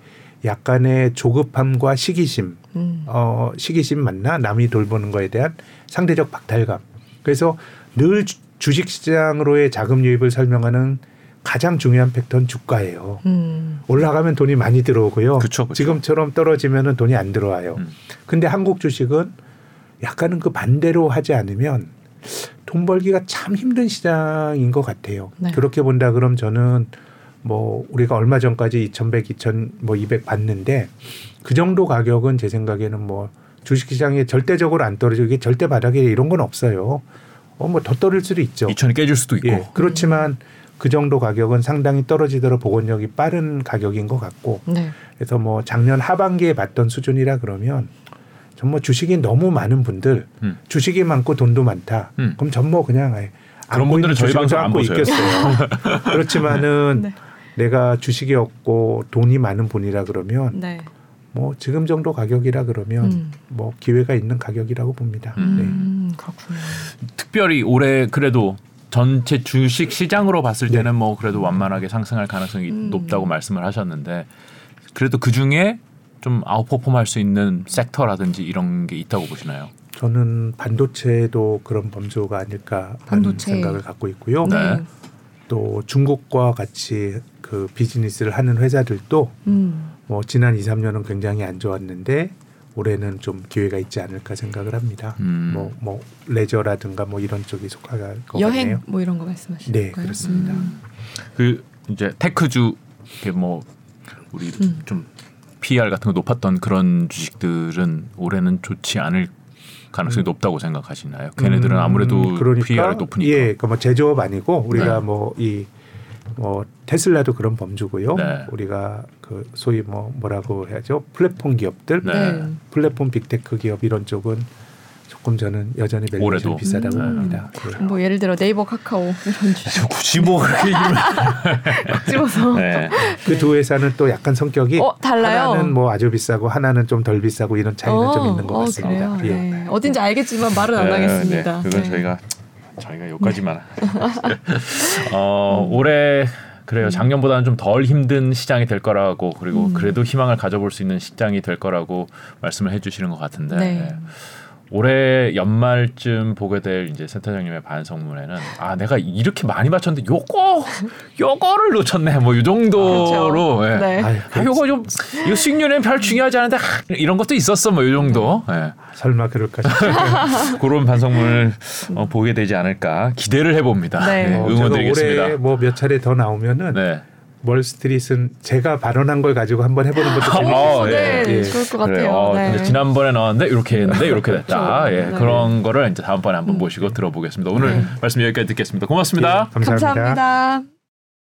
약간의 조급함과 시기심, 음. 어, 시기심 맞나? 남이 돌보는 거에 대한 상대적 박탈감. 그래서 늘 주- 주식시장으로의 자금 유입을 설명하는 가장 중요한 팩터는 주가예요. 음. 올라가면 돈이 많이 들어오고요. 그쵸, 그쵸. 지금처럼 떨어지면은 돈이 안 들어와요. 음. 근데 한국 주식은 약간은 그 반대로 하지 않으면 돈 벌기가 참 힘든 시장인 것 같아요. 네. 그렇게 본다 그럼 저는 뭐 우리가 얼마 전까지 2,100, 2,000, 뭐 200 봤는데 그 정도 가격은 제 생각에는 뭐 주식시장에 절대적으로 안 떨어지고 이게 절대 바닥에 이런 건 없어요. 어 뭐 더 떨어질 수도 있죠. 2천이 깨질 수도 있고. 예, 그렇지만 그 정도 가격은 상당히 떨어지도록 복원력이 빠른 가격인 것 같고 네. 그래서 뭐 작년 하반기에 봤던 수준이라 그러면 정말 주식이 너무 많은 분들 음. 주식이 많고 돈도 많다. 음. 그럼 전뭐 그냥 아예 그런 분들은 저희 방송 안 보세요. 있겠어요. 그렇지만은 네. 내가 주식이 없고 돈이 많은 분이라 그러면 네. 뭐 지금 정도 가격이라 그러면 음. 뭐 기회가 있는 가격이라고 봅니다. 음. 네. 음. 그렇군요. 특별히 올해 그래도 전체 주식 시장으로 봤을 네. 때는 뭐 그래도 완만하게 상승할 가능성이 음. 높다고 말씀을 하셨는데 그래도 그 중에 좀 아웃퍼폼할 수 있는 섹터라든지 이런 게 있다고 보시나요? 저는 반도체도 그런 범주가 아닐까 하는 반도체. 생각을 갖고 있고요. 네. 또 중국과 같이 그 비즈니스를 하는 회사들도 음. 뭐 지난 2, 3년은 굉장히 안 좋았는데 올해는 좀 기회가 있지 않을까 생각을 합니다. 음. 뭐, 뭐 레저라든가 뭐 이런 쪽이 속할 것 여행 같네요. 뭐 이런 거 말씀하시는 네, 거예요? 그렇습니다. 음. 그 이제 tech주 이게 뭐 우리 음. 좀 PER 같은 거 높았던 그런 주식들은 올해는 좋지 않을 가능성이 높다고 생각하시나요? 걔네들은 음, 아무래도 그러니까, PER이 높으니까. 예, 그뭐 제조업 아니고 우리가 네. 뭐이 뭐 테슬라도 그런 범주고요. 네. 우리가 그 소위 뭐 뭐라고 해야죠? 플랫폼 기업들, 네. 네. 플랫폼 big tech 기업 이런 쪽은 조금 저는 여전히. 좀 비싸다고 음. 봅니다. 예. 뭐 예를 들어 네이버, 카카오 이런 주식 굳이 뭐 그렇게 집어서 네. 그두 회사는 또 약간 성격이 어, 달라요? 하나는 뭐 아주 비싸고 하나는 좀 덜 비싸고 이런 차이는 좀 있는 것 어, 같습니다. 예. 네. 어딘지 알겠지만 말은 안 네, 하겠습니다. 네, 그건 네. 저희가 저희가 여기까지만. 어, 올해 그래요. 작년보다는 좀 덜 힘든 시장이 될 거라고 그리고 음. 그래도 희망을 가져볼 수 있는 시장이 될 거라고 말씀을 해주시는 것 같은데 네. 올해 연말쯤 보게 될 이제 센터장님의 반성문에는 아 내가 이렇게 많이 맞췄는데 요거 요거를 놓쳤네 뭐 이 정도로 그렇죠. 예. 네. 아, 요거 좀 이거 수익률에는 별 중요하지 않은데 하, 이런 것도 있었어 뭐 이 정도 예. 설마 그럴까 싶어요. 그런 반성문을 어, 보게 되지 않을까 기대를 해봅니다. 네. 네, 어, 응원드리겠습니다. 올해 뭐 몇 차례 더 나오면은 네. 월스트리트는 제가 발언한 걸 가지고 한번 해보는 것도 재밌겠어요. 어, 네, 예. 예. 좋을 것. 같아요. 어, 네. 근데 지난번에 나왔는데 이렇게 했는데 이렇게 됐다. 그렇죠. 예, 네. 그런 거를 이제 다음번에 한번 모시고 들어보겠습니다. 오늘 네. 말씀 여기까지 듣겠습니다. 고맙습니다. 예, 감사합니다. 감사합니다.